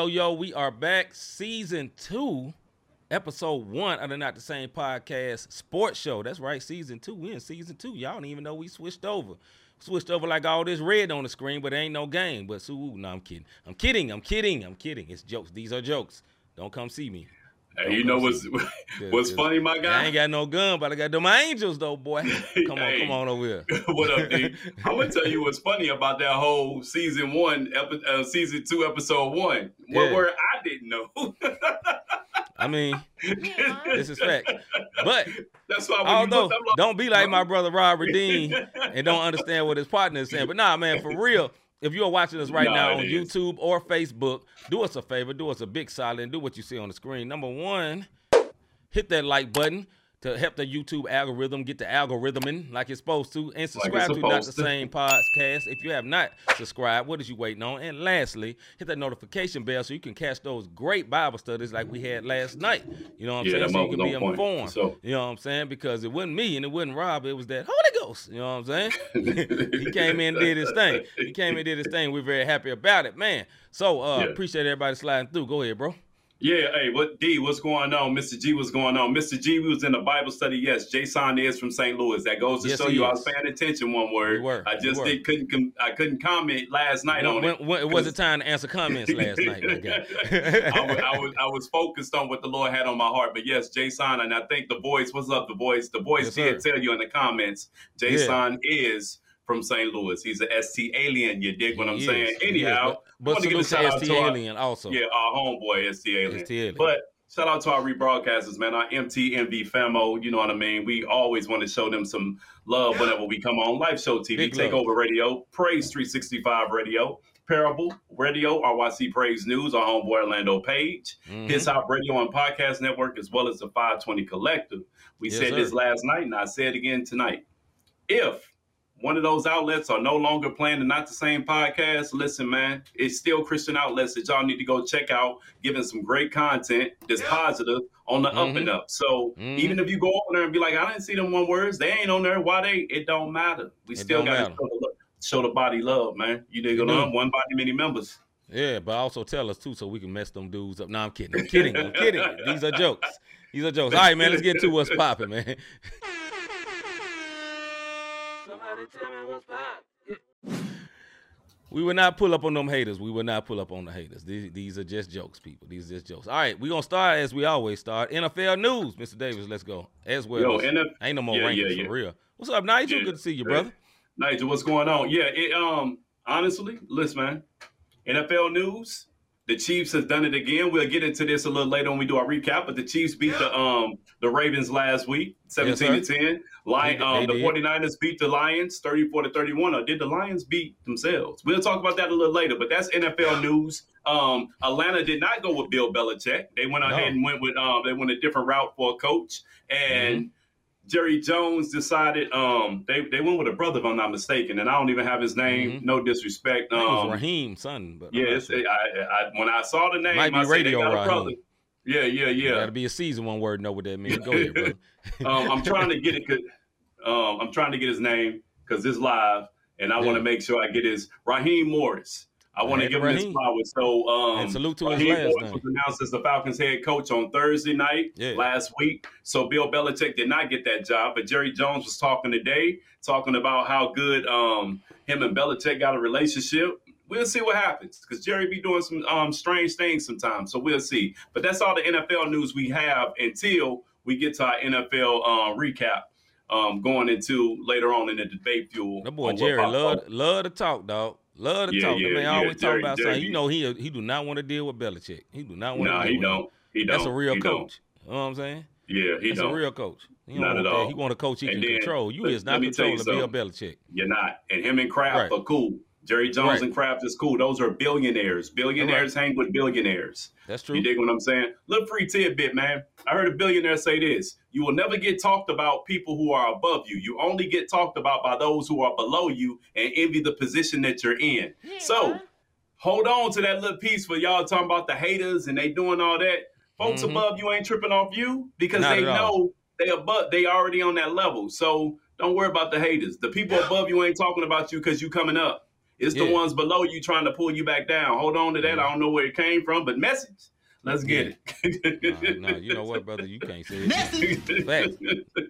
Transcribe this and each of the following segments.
Yo, yo, we are back. Season two, episode one of the Not the Same Podcast Sports Show. That's right, season two. We in season two. Y'all don't even know we switched over. Switched over like all this red on the screen, but ain't no game. But so, no, I'm kidding. I'm kidding. I'm kidding. I'm kidding. It's jokes. These are jokes. Don't come see me. Hey, you know what's what's funny, my guy? I ain't got no gun, but I got them angels though, boy. Come on, Hey. come on over here. what up, D? I'm gonna tell you what's funny about that whole season one, epi- uh, season two, episode one. What Yeah. word I didn't know. I mean, this is fact. But That's why when you although looked, I'm like, don't be like my brother Robert Dean and don't understand what his partner is saying. But nah, man, for real. If you're watching us right Nah, now on is. YouTube or Facebook, do us a favor, do us a big solid, and do what you see on the screen. Number one, hit that like button to help the YouTube algorithm get the algorithming like it's supposed to, and subscribe to Not the to. Same Podcast. If you have not subscribed, what is you waiting on? And lastly, hit that notification bell so you can catch those great Bible studies like we had last night. You know what I'm Yeah, saying? So you can be point. informed. So- You know what I'm saying? Because it wasn't me and it wasn't Rob, it was that Holy Ghost. You know what I'm saying? he came in and did his thing. He came in and did his thing. We're very happy about it, man. So uh Yeah. appreciate everybody sliding through. Go ahead, bro. Yeah, hey, what D? What's going on, Mr. G? What's going on, Mr. G? We was in a Bible study. Yes, Jason is from St. Louis. That goes to Yes, show you I was paying attention. One word. Were, I just did, couldn't com- I couldn't comment last night When, on when, it. when- it wasn't time to answer comments last night. I, was, I was I was focused on what the Lord had on my heart. But yes, Jason, and I think the voice. What's up, the voice? The voice Yes, did tell you in the comments. Jason is from St. Louis. He's a ST alien. You dig what I'm He saying? is, is. Anyhow, but, wanted to give a shout out ST to our- Alien also. yeah, our homeboy ST alien. ST Alien. But shout out to our rebroadcasters, man. Our MTMV famo, you know what I mean. We always want to show them some love whenever we come on. Live Show TV, Big love. Takeover Radio, Praise 365 Radio, Parable Radio, RYC Praise News, our homeboy Orlando Page, Mhm. His Hop Radio and Podcast Network, as well as the 520 Collective. We Yes, said this last night, and I say it again tonight. If one of those outlets are no longer playing the Not the Same podcast, listen, man, it's still Christian outlets that y'all need to go check out, giving some great content that's positive on the up Mhm. and up. So Mhm. even if you go over there and be like, I didn't see them one words, they ain't on there. Why they? It don't matter. We It still got to show the, show the body love, man. You dig You what do. I'm? One body, many members. Yeah, but also tell us too so we can mess them dudes up. No, I'm kidding. I'm kidding. I'm kidding. These are jokes. These are jokes. All right, man, let's get to what's popping, man. We will not pull up on them haters. We will not pull up on the haters. These, these are just jokes, people. These are just jokes. All right, we're going to start as we always start. NFL news. Mr. Davis, let's go. As well. Yo, NF ain't no more yeah, rankings yeah, yeah. for real. What's up, Nigel? Yeah. Good to see you, brother. Nigel, what's going on? Yeah, it um honestly, listen, man. NFL news. The Chiefs has done it again. We'll get into this a little later when we do our recap. But the Chiefs beat the um the Ravens last week, 17 Yes, to 10. Lion, um, the did. 49ers beat the Lions 34 to 31. Or did the Lions beat themselves? We'll talk about that a little later. But that's NFL news. Um, Atlanta did not go with Bill Belichick. They went No. ahead and went with um they went a different route for a coach. And Mm-hmm. Jerry Jones decided um they, they went with a brother if I'm not mistaken, and I don't even have his name. Mhm. No disrespect. I it was Um, Raheem's son. But I'm yeah, sure. I, I, when I saw the name, Might be I said radio they got a brother. Yeah, yeah, yeah. Gotta be a season one word. Know what that means. Go ahead, brother. um, I'm trying to get it. Um, I'm trying to get his name because it's live, and I want to make sure I get his Raheem Morris. I want to give him his flowers. So, um, And salute to his Raheem last Morris was announced as the Falcons head coach on Thursday night Yeah. last week. So Bill Belichick did not get that job, but Jerry Jones was talking today, talking about how good um, him and Belichick got a relationship. We'll see what happens because Jerry be doing some um, strange things sometimes. So we'll see. But that's all the NFL news we have until we get to our NFL um, recap um, going into later on in the debate fuel. That boy Jerry love love to talk, dog. Love to Yeah, talk. yeah, the man yeah. always talk about Jerry something. You know he he do not want to deal with Belichick. He do not want to Nah, deal he with don't. him. He don't. That's a real He don't. coach. You know what I'm saying? Yeah, he That's don't. a real coach. He don't Not at that. all. He want a coach he And can then, control. You let- is not me tell you controlling Bill. Belichick. You're not. And him and Kraft Right. are cool. Jerry Jones Right. and Kraft is cool. Those are billionaires. Billionaires hang with billionaires. That's true. You dig what I'm saying? Little free tidbit, man. I heard a billionaire say this. You will never get talked about people who are above you. You only get talked about by those who are below you and envy the position that you're in. so hold on to that little piece for y'all talking about the haters and they doing all that. Folks Mhm. above you ain't tripping off you because Not they know they above they already on that level. So don't worry about the haters. The people above you ain't talking about you because you coming up. It's the ones below you trying to pull you back down. Hold on to that. Yeah. I don't know where it came from, but message. Let's get it. Nah, nah, you know what, brother? You can't say it. Facts.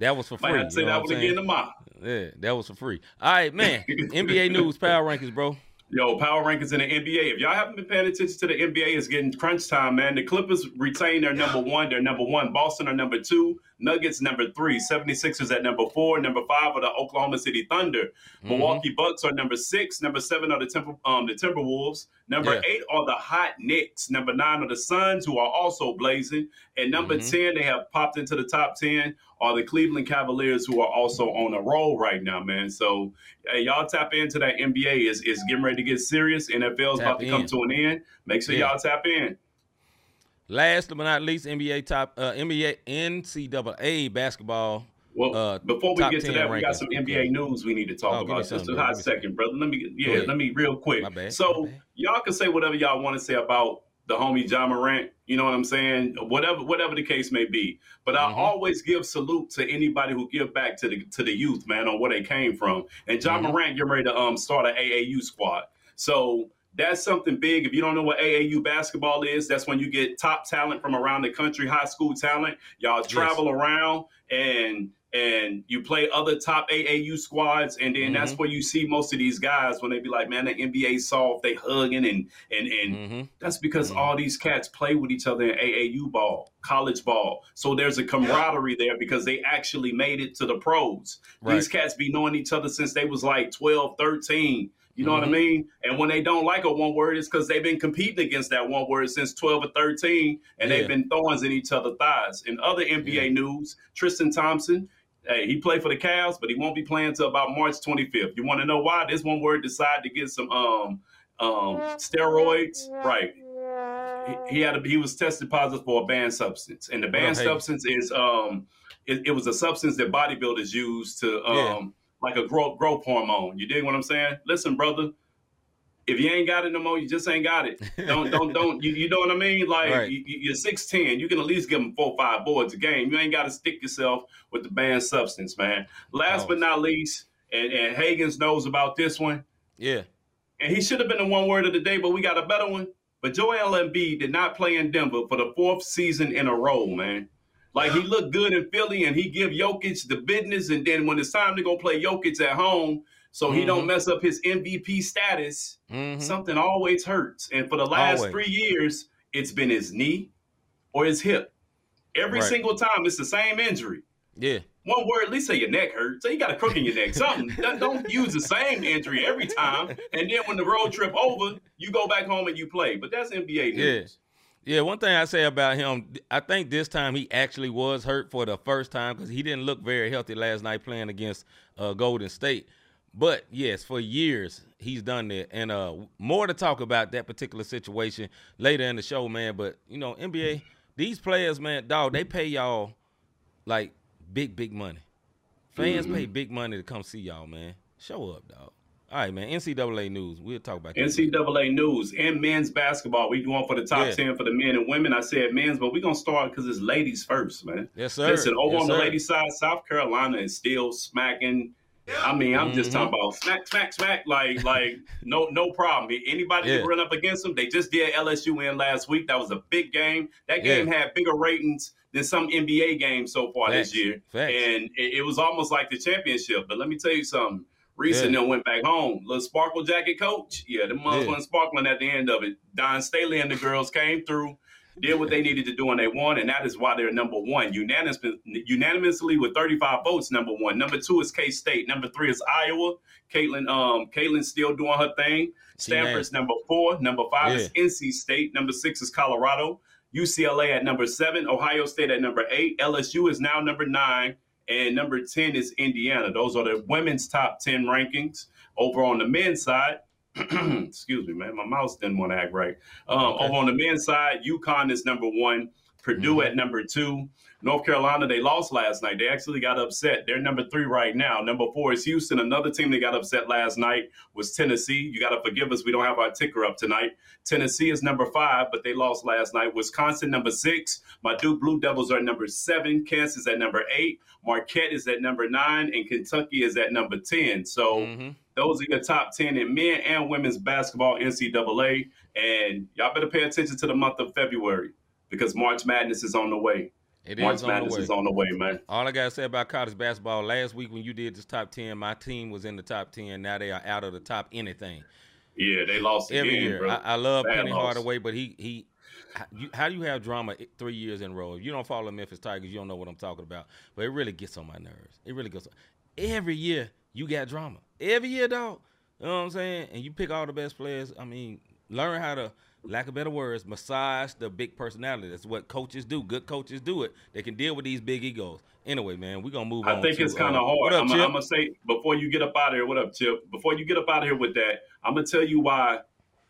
That was for free. Might have to say you know that what one I'm again tomorrow. Yeah, that was for free. All right, man. NBA news, power rankings, bro. Yo, power rankings in the NBA. If y'all haven't been paying attention to the NBA, it's getting crunch time, man. The Clippers retain their number one. They're number one. Boston are number two. Nuggets number three. 76ers at number four. Number five are the Oklahoma City Thunder. Mm-hmm. Milwaukee Bucks are number six. Number seven are the Timber, um, the Timberwolves. Number Yeah. eight are the Hot Knicks. Number nine are the Suns, who are also blazing. And number Mhm. 10, they have popped into the top 10, are the Cleveland Cavaliers, who are also on a roll right now, man. So hey, y'all tap into that NBA. is is getting ready to get serious. NFL's Tap about to come to an end. Make sure Yeah. y'all tap in. Last but not least, NBA top uh, NBA NCAA basketball. Well, Uh, before we get to 10 that, we got some NBA news we need to talk Oh, about. Just a hot second, brother. Let me yeah, let me real quick. My bad, So y'all can say whatever y'all want to say about the homie Ja Morant. You know what I'm saying? Whatever, whatever the case may be. But I Mhm. always give salute to anybody who give back to the to the youth, man, on where they came from. And Ja Mhm. Morant getting ready to um start an AAU squad. So that's something big. If you don't know what AAU basketball is, that's when you get top talent from around the country, high school talent. Y'all travel around and and you play other top AAU squads, and then that's Mhm. where you see most of these guys when they be like, "Man, the NBA soft, they hugging," and and and hmm that's because Mhm. all these cats play with each other in AAU ball, college ball. So there's a camaraderie there because they actually made it to the pros. Right. These cats be knowing each other since they was like 12, 13. You know what I Mhm. mean? And when they don't like a one word, it's because they've been competing against that one word since 12 or 13, and Yeah. they've been thorns in each other's thighs. In other NBA news, Tristan Thompson, hey, he played for the Cavs, but he won't be playing till about March 25th. You want to know why? This one word decided to get some um um steroids, right? He, he had a, he was tested positive for a banned substance, and the banned hey. substance is um it, it was a substance that bodybuilders use to um Yeah. like a growth growth hormone. You dig what I'm saying? Listen, brother. If you ain't got it no more, you just ain't got it. Don't don't don't. You, you know what I mean? Like Right. you, you're six ten, you can at least give them four five boards a game. You ain't got to stick yourself with the banned substance, man. Last but not least, and, and Hagens knows about this one, Yeah. and he should have been the one word of the day, but we got a better one. But Joel Embiid did not play in Denver for the fourth season in a row, man. Like he looked good in Philly, and he give Jokic the business, and then when it's time to go play Jokic at home, so he don't Mhm. mess up his MVP status hmm something always hurts. And for the last Always. three years, it's been his knee or his hip. Every Right. single time, it's the same injury. Yeah. One word, at least say your neck hurts. So you got a crook in your neck. Something. Don't- use the same injury every time. And then when the road trip over, you go back home and you play. But that's NBA news. Yeah, one thing I say about him, I think this time he actually was hurt for the first time because he didn't look very healthy last night playing against uh, Golden State. But yes, for years he's done that, and uh, more to talk about that particular situation later in the show, man. But you know, NBA, these players, man, dog, they pay y'all like big, big money. Fans Mhm. pay big money to come see y'all, man. Show up, dog. All right, man. NCAA news. We'll talk about that. NCAA news and men's basketball. We going for the top Yeah. 10 for the men and women. I said men's, but we're going to start because it's ladies first, man. Yes, sir. Listen, over Yes, on the ladies' side, South Carolina is still smacking. I mean, I'm just Mhm. talking about smack, smack, smack. Like, like no, no problem. Anybody Yeah. can run up against them. They just did LSU in last week. That was a big game. That Yeah. game had bigger ratings than some NBA games so far Facts. this year, Facts. and it, it was almost like the championship. But let me tell you something. Reese and Yeah. them went back home. Little sparkle jacket coach, yeah, the mugs Yeah. wasn't sparkling at the end of it. Dawn Staley and the girls came through did what they needed to do and they won, and that is why they're number one. Unanimously, unanimously with 35 votes, number one. Number two is K State. Number three is Iowa. Caitlin, um, Caitlin's still doing her thing. Stanford's number four. Number five is NC State. Number six is Colorado. UCLA at number seven. Ohio State at number eight. LSU is now number nine. And number 10 is Indiana. Those are the women's top 10 rankings. Over on the men's side, excuse me, man, my mouse didn't want to act right. Um, Okay. Over on the men's side, UConn is number one. Purdue Mhm. at number two. North Carolina, they lost last night. They actually got upset. They're number three right now. Number four is Houston. Another team that got upset last night was Tennessee. You got to forgive us. We don't have our ticker up tonight. Tennessee is number five, but they lost last night. Wisconsin, number six. My Duke Blue Devils are number seven. Kansas at number eight. Marquette is at number nine. And Kentucky is at number 10. So Mhm. those are your top 10 in men and women's basketball NCAA. And y'all better pay attention to the month of February because March Madness is on the way. It March is on the Madness way. is on the way, man. All I gotta say about college basketball, last week when you did this top ten, my team was in the top ten. Now they are out of the top anything. Yeah, they lost Every year. bro. I, I love Bad Penny loss. Hardaway, but he he how you, how do you have drama three years in a row? If you don't follow the Memphis Tigers, you don't know what I'm talking about. But it really gets on my nerves. It really goes. on. Every year you got drama. Every year, dog. You know what I'm saying? And you pick all the best players. I mean, learn how to, lack of better words, massage the big personality. That's what coaches do. Good coaches do it. They can deal with these big egos. Anyway, man, we're gonna move on. I think to, it's kind uh, of hard. What up, I'm, Chip? gonna say before you get up out of here. What up, Chip? Before you get up out of here with that, I'm gonna tell you why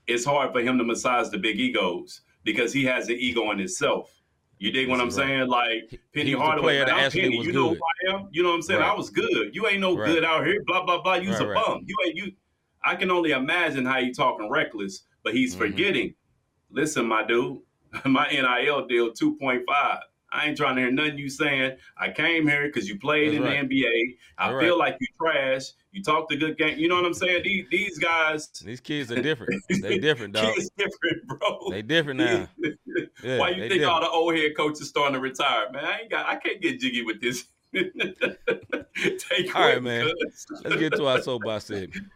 it's hard for him to massage the big egos because he has an ego in himself. You dig what I'm right. saying? Like Penny Hardaway, man, I'm Penny. You know good. who I am. You know what I'm saying? Right. I was good. You ain't no Right. good out here. Blah blah blah. You's a bum. You ain't you. I can only imagine how you talking reckless, but he's Mhm. forgetting. Listen, my dude, my NIL deal 2.5. I ain't trying to hear nothing you saying. I came here because you played That's in right. the NBA. I feel right. like you trash. You talk the good game. You know what I'm saying? These, these guys, These kids are different. they different, dog. kids different, bro. They different now. Yeah, Why you think different. all the old head coaches starting to retire, man? I ain't got. I can't get jiggy with this. Take All right, man. Let's get to our soapbox segment.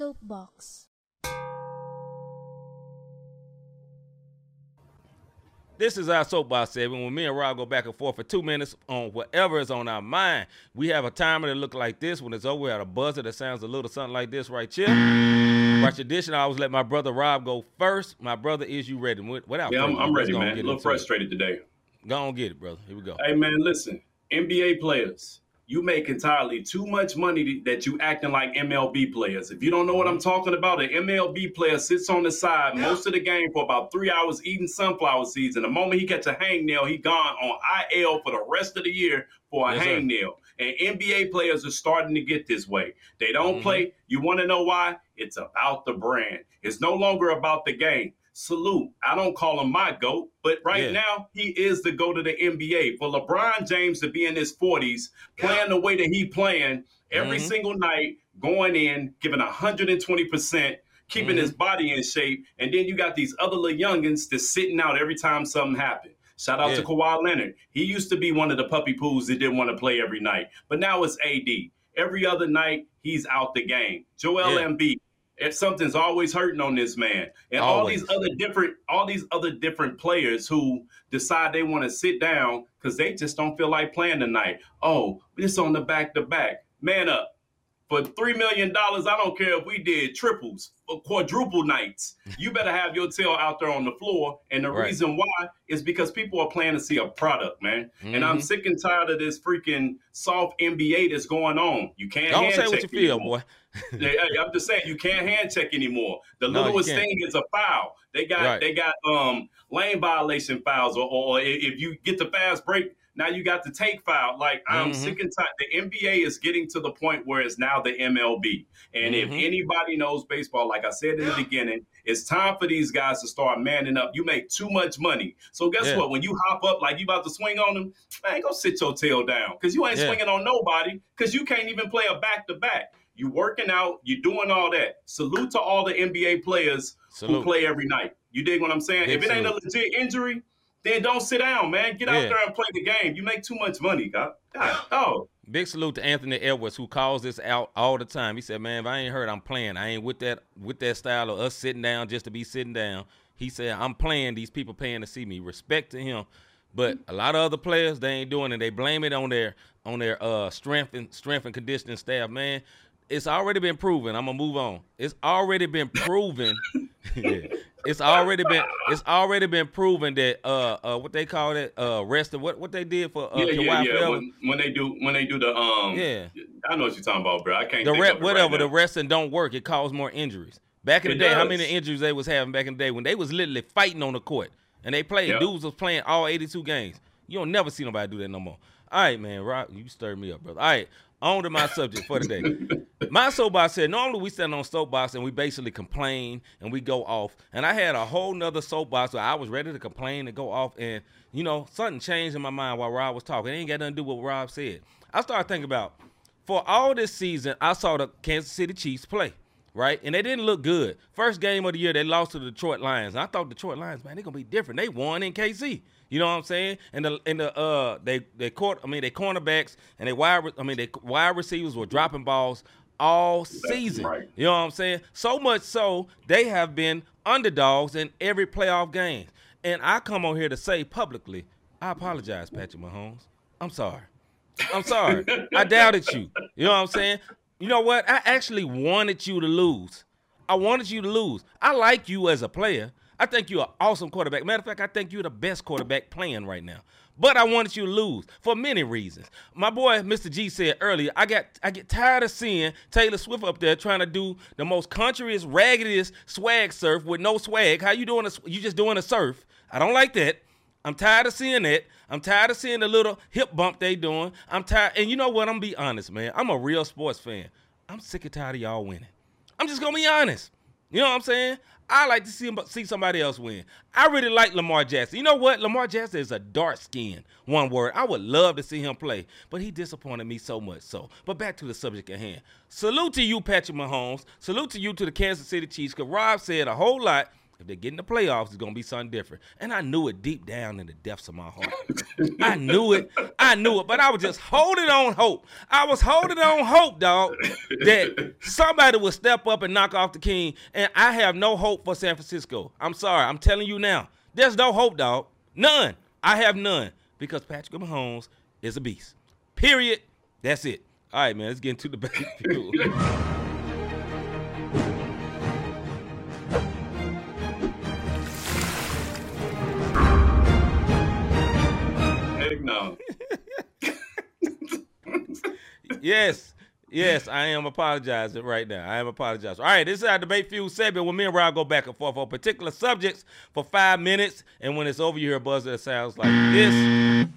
Soapbox. This is our soapbox segment when me and Rob go back and forth for two minutes on whatever is on our mind. We have a timer that look like this. When it's over, we have a buzzer that sounds a little something like this right here. By tradition, I always let my brother Rob go first. My brother, is you ready? Wi- Without Yeah, I'm, I'm ready, let's go and man. A little into it. frustrated today. Go on, get it, brother. Here we go. Hey, man, listen. NBA players, you make entirely too much money that you acting like MLB players. If you don't know what I'm talking about, an MLB player sits on the side most of the game for about three hours eating sunflower seeds. And the moment he gets a hangnail, he gone on IL for the rest of the year for a Yes, sir. hangnail. And NBA players are starting to get this way. They don't Mhm. play. You want to know why? It's about the brand. It's no longer about the game. Salute. I don't call him my GOAT, but right Yeah. now he is the GOAT of the NBA. For LeBron James to be in his 40s, playing the way that he playing every Mhm. single night, going in, giving 120%, keeping Mhm. his body in shape, and then you got these other little youngins that's sitting out every time something happened. Shout out Yeah. to Kawhi Leonard. He used to be one of the puppy poos that didn't want to play every night, but now it's AD. Every other night, he's out the game. Joel Yeah. Embiid. If something's always hurting on this man, and all these other different, all these other different players who decide they want to sit down because they just don't feel like playing tonight. Oh, this on the back to back. Man up. For three million dollars, I don't care if we did triples or quadruple nights. You better have your tail out there on the floor. And the Right. reason why is because people are planning to see a product, man. And I'm Mhm. sick and tired of this freaking soft NBA that's going on. You can't Don't say what you feel, anymore. boy. Hey, hey, I'm just saying you can't hand check anymore. The No, littlest thing is a foul. They got Right. they got um lane violation fouls, or, or if you get the fast break, now you got the take foul. Like I'm Mhm. sick and tired. The NBA is getting to the point where it's now the MLB. And if Mhm. anybody knows baseball, like I said in the beginning, it's time for these guys to start manning up. You make too much money. So guess Yeah. what? When you hop up like you about to swing on them, man, go sit your tail down because you ain't Yeah. swinging on nobody because you can't even play a back to back. You working out, you doing all that. Salute to all the NBA players who play every night. You dig what I'm saying? Big if it ain't a legit injury, then don't sit down, man. Get out Yeah. there and play the game. You make too much money, God. God, oh. Big salute to Anthony Edwards who calls this out all the time. He said, "Man, if I ain't hurt, I'm playing. I ain't with that with that style of us sitting down just to be sitting down." He said, "I'm playing. These people paying to see me. Respect to him." But a lot of other players they ain't doing it. They blame it on their on their uh strength and strength and conditioning staff. Man, it's already been proven. I'm gonna move on. It's already been proven. yeah. It's already been it's already been proven that uh uh what they call it uh rested what what they did for uh yeah, yeah, yeah. When, when they do when they do the um Yeah. I know what you're talking about, bro. I can't the re- whatever right the resting don't work, it caused more injuries. Back in the It day, how many injuries they was having back in the day when they was literally fighting on the court and they played Yep. dudes was playing all 82 games. You don't never see nobody do that no more. All right, man, Rob, you stirred me up, brother. All right, on to my subject for today. My soapbox said normally we stand on soapbox and we basically complain and we go off. And I had a whole nother soapbox where I was ready to complain and go off. And you know something changed in my mind while Rob was talking. It ain't got nothing to do with what Rob said. I started thinking about for all this season, I saw the Kansas City Chiefs play, right? And they didn't look good. First game of the year, they lost to the Detroit Lions. And I thought Detroit Lions, man, they're gonna be different. They won in KC. You know what I'm saying? And the and the uh they they court I mean they cornerbacks and they wide I mean they wide receivers were dropping balls all season. right. You know what I'm saying? So much so they have been underdogs in every playoff game. And I come on here to say publicly, I apologize, Patrick Mahomes. I'm sorry. I'm sorry. I doubted you. You know what I'm saying? You know what? I actually wanted you to lose. I wanted you to lose. I like you as a player. I think you're an awesome quarterback. Matter of fact, I think you're the best quarterback playing right now. But I wanted you to lose for many reasons. My boy, Mr. G said earlier, I got I get tired of seeing Taylor Swift up there trying to do the most countryest, raggediest swag surf with no swag. How you doing? A, you just doing a surf? I don't like that. I'm tired of seeing that. I'm tired of seeing the little hip bump they doing. I'm tired. And you know what? I'm gonna be honest, man. I'm a real sports fan. I'm sick and tired of y'all winning. I'm just gonna be honest. You know what I'm saying? I like to see see somebody else win. I really like Lamar Jackson. You know what? Lamar Jackson is a dark skin. One word. I would love to see him play, but he disappointed me so much. So, but back to the subject at hand. Salute to you, Patrick Mahomes. Salute to you to the Kansas City Chiefs. Cause Rob said a whole lot. If they get in the playoffs, it's gonna be something different. And I knew it deep down in the depths of my heart. I knew it. I knew it. But I was just holding on hope. I was holding on hope, dog, that somebody would step up and knock off the king. And I have no hope for San Francisco. I'm sorry. I'm telling you now. There's no hope, dog. None. I have none. Because Patrick Mahomes is a beast. Period. That's it. All right, man. Let's get into the backfield. yes. Yes, I am apologizing right now. I am apologizing. All right, this is our debate fuel segment where me and Rob go back and forth on particular subjects for five minutes. And when it's over, you hear a buzzer that sounds like this.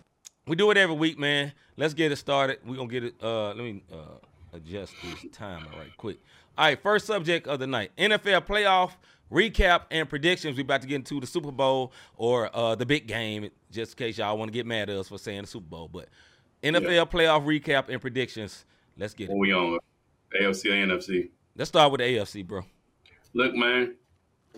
We do it every week, man. Let's get it started. We're gonna get it. Uh, let me uh, adjust this timer right quick. All right, first subject of the night: NFL playoff recap and predictions. We about to get into the Super Bowl or uh, the big game, just in case y'all want to get mad at us for saying the Super Bowl. But NFL playoff recap and predictions. Let's get it. What we on? AFC or NFC? Let's start with the AFC, bro. Look, man,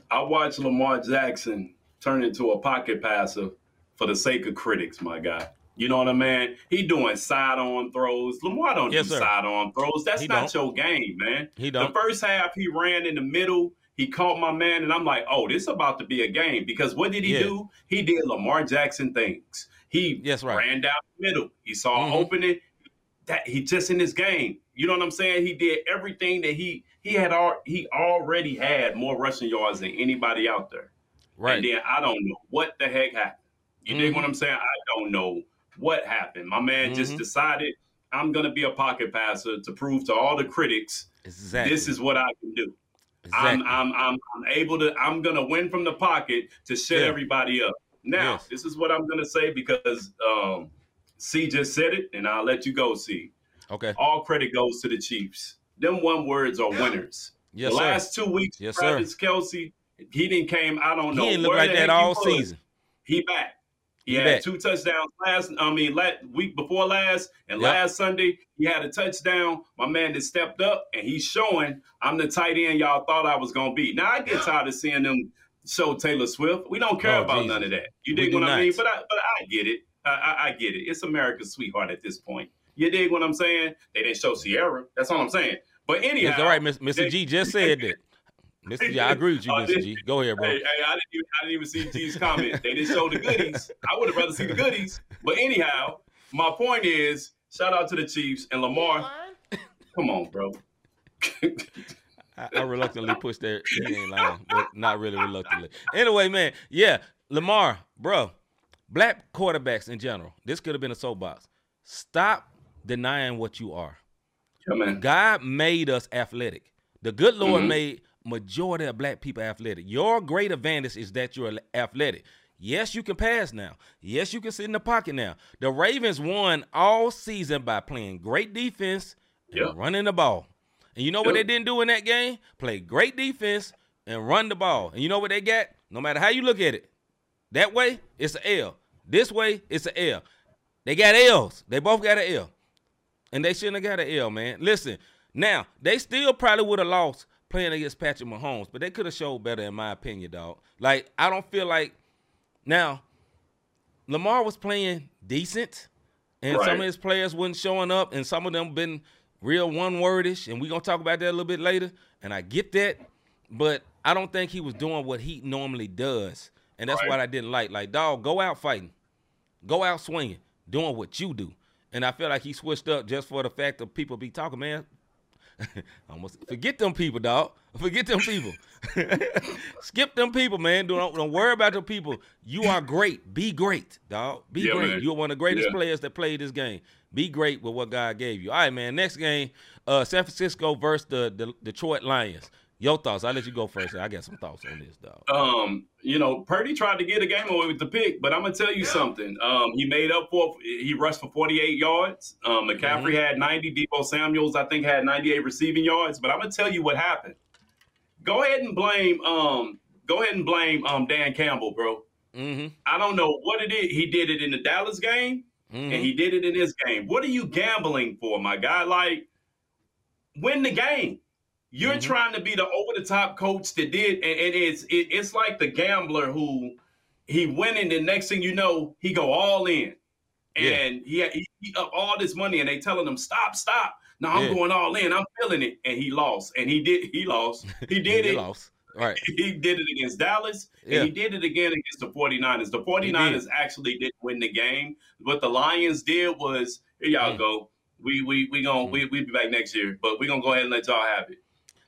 I watched Lamar Jackson turn into a pocket passer for the sake of critics, my guy. You know what I mean? He doing side-on throws. Lamar don't Yes, do sir. side-on throws. That's He not don't. your game, man. He don't. The first half, he ran in the middle. He caught my man, and I'm like, oh, this is about to be a game. Because what did he Yeah. do? He did Lamar Jackson things. He Yes, right. ran down the middle. He saw an Mhm. opening. That he just in his game. You know what I'm saying? He did everything that he he had. Al- he already had more rushing yards than anybody out there. Right. And then I don't know what the heck happened. You dig Mhm. what I'm saying? I don't know what happened. My man just Mhm. decided I'm gonna be a pocket passer to prove to all the critics Exactly. this is what I can do. Exactly. I'm, I'm I'm I'm able to. I'm gonna win from the pocket to shut Yeah. everybody up. Now, Yes. this is what I'm gonna say because um, C just said it, and I'll let you go. C. okay. All credit goes to the Chiefs. Them one words are winners. Yes, the sir. last two weeks, Yes, sir. Kelce, he didn't came. I don't He know. didn't look where like that heck he all was. season. He back. He, had two touchdowns last. I mean, last week before last, and Yep. last Sunday he had a touchdown. My man just stepped up, and he's showing I'm the tight end y'all thought I was gonna be. Now I get tired of seeing them show Taylor Swift. We don't care Oh, about Jesus. none of that. You dig what I mean? But I, but I get it. I, I, I get it. It's America's sweetheart at this point. You dig what I'm saying? They didn't show Ciara. That's all I'm saying. But anyhow, It's all right, Miss- Mr. they- G just said that. Mr. G, I agree with you, Oh, Mr. G. Go ahead, bro. Hey, hey, I didn't even I didn't even see G's comment. They didn't show the goodies. I would have rather see the goodies. But anyhow, my point is, shout out to the Chiefs and Lamar. Come on, bro. I, I reluctantly pushed that. He ain't lying, but not really reluctantly. Anyway, man, yeah, Lamar, bro, black quarterbacks in general. This could have been a soapbox. Stop denying what you are. Yeah, man. God made us athletic. The good Lord Mhm. made majority of black people athletic. Your great advantage is that you're athletic. Yes, you can pass now. Yes, you can sit in the pocket now. The Ravens won all season by playing great defense and Yeah. running the ball. And you know what they didn't do in that game? Play great defense and run the ball. And you know what they got? No matter how you look at it, that way it's an L. This way it's an L. They got L's. They both got an L. And they shouldn't have got an L, man. Listen, now they still probably would have lost playing against Patrick Mahomes, but they could have showed better, in my opinion, dog. Like I don't feel like now Lamar was playing decent, and some of his players wasn't showing up, and some of them been real one wordish, and we're gonna talk about that a little bit later. And I get that, but I don't think he was doing what he normally does, and that's Right. what I didn't like. Like, dog, go out fighting, go out swinging, doing what you do. And I feel like he switched up just for the fact that people be talking, man. Almost forget them people, dog. Forget them people. Skip them people, man. Don't, don't worry about the people. You are great. Be great, dog. Be Yeah, great. man. You're one of the greatest Yeah. players that played this game. Be great with what God gave you. All right, man. Next game, uh, San Francisco versus the, the Detroit Lions. Your thoughts? I'll let you go first. I got some thoughts on this, dog. um, you know, Purdy tried to get a game away with the pick, but I'm gonna tell you something. Um, he made up for. He rushed for 48 yards. Um, McCaffrey had 90. Deebo Samuel's, I think, had 98 receiving yards. But I'm gonna tell you what happened. Go ahead and blame. Um, go ahead and blame. Um, Dan Campbell, bro. Mm-hmm. I don't know what it is. He did it in the Dallas game, mm-hmm. and he did it in this game. What are you gambling for, my guy? Like, win the game. You're Mhm. trying to be the over the top coach that did, and, and it's it, it's like the gambler who he went in. The next thing you know, he go all in, and he he, he up all this money, and they telling him stop, stop. No, I'm Yeah. going all in. I'm feeling it, and he lost, and he did he lost. He did They it. lost. Right. He did it against Dallas, Yeah. and he did it again against the 49ers. The 49ers actually didn't win the game. What the Lions did was, here y'all Mm. go. We we we gonna we we be back next year, but we gonna go ahead and let y'all have it.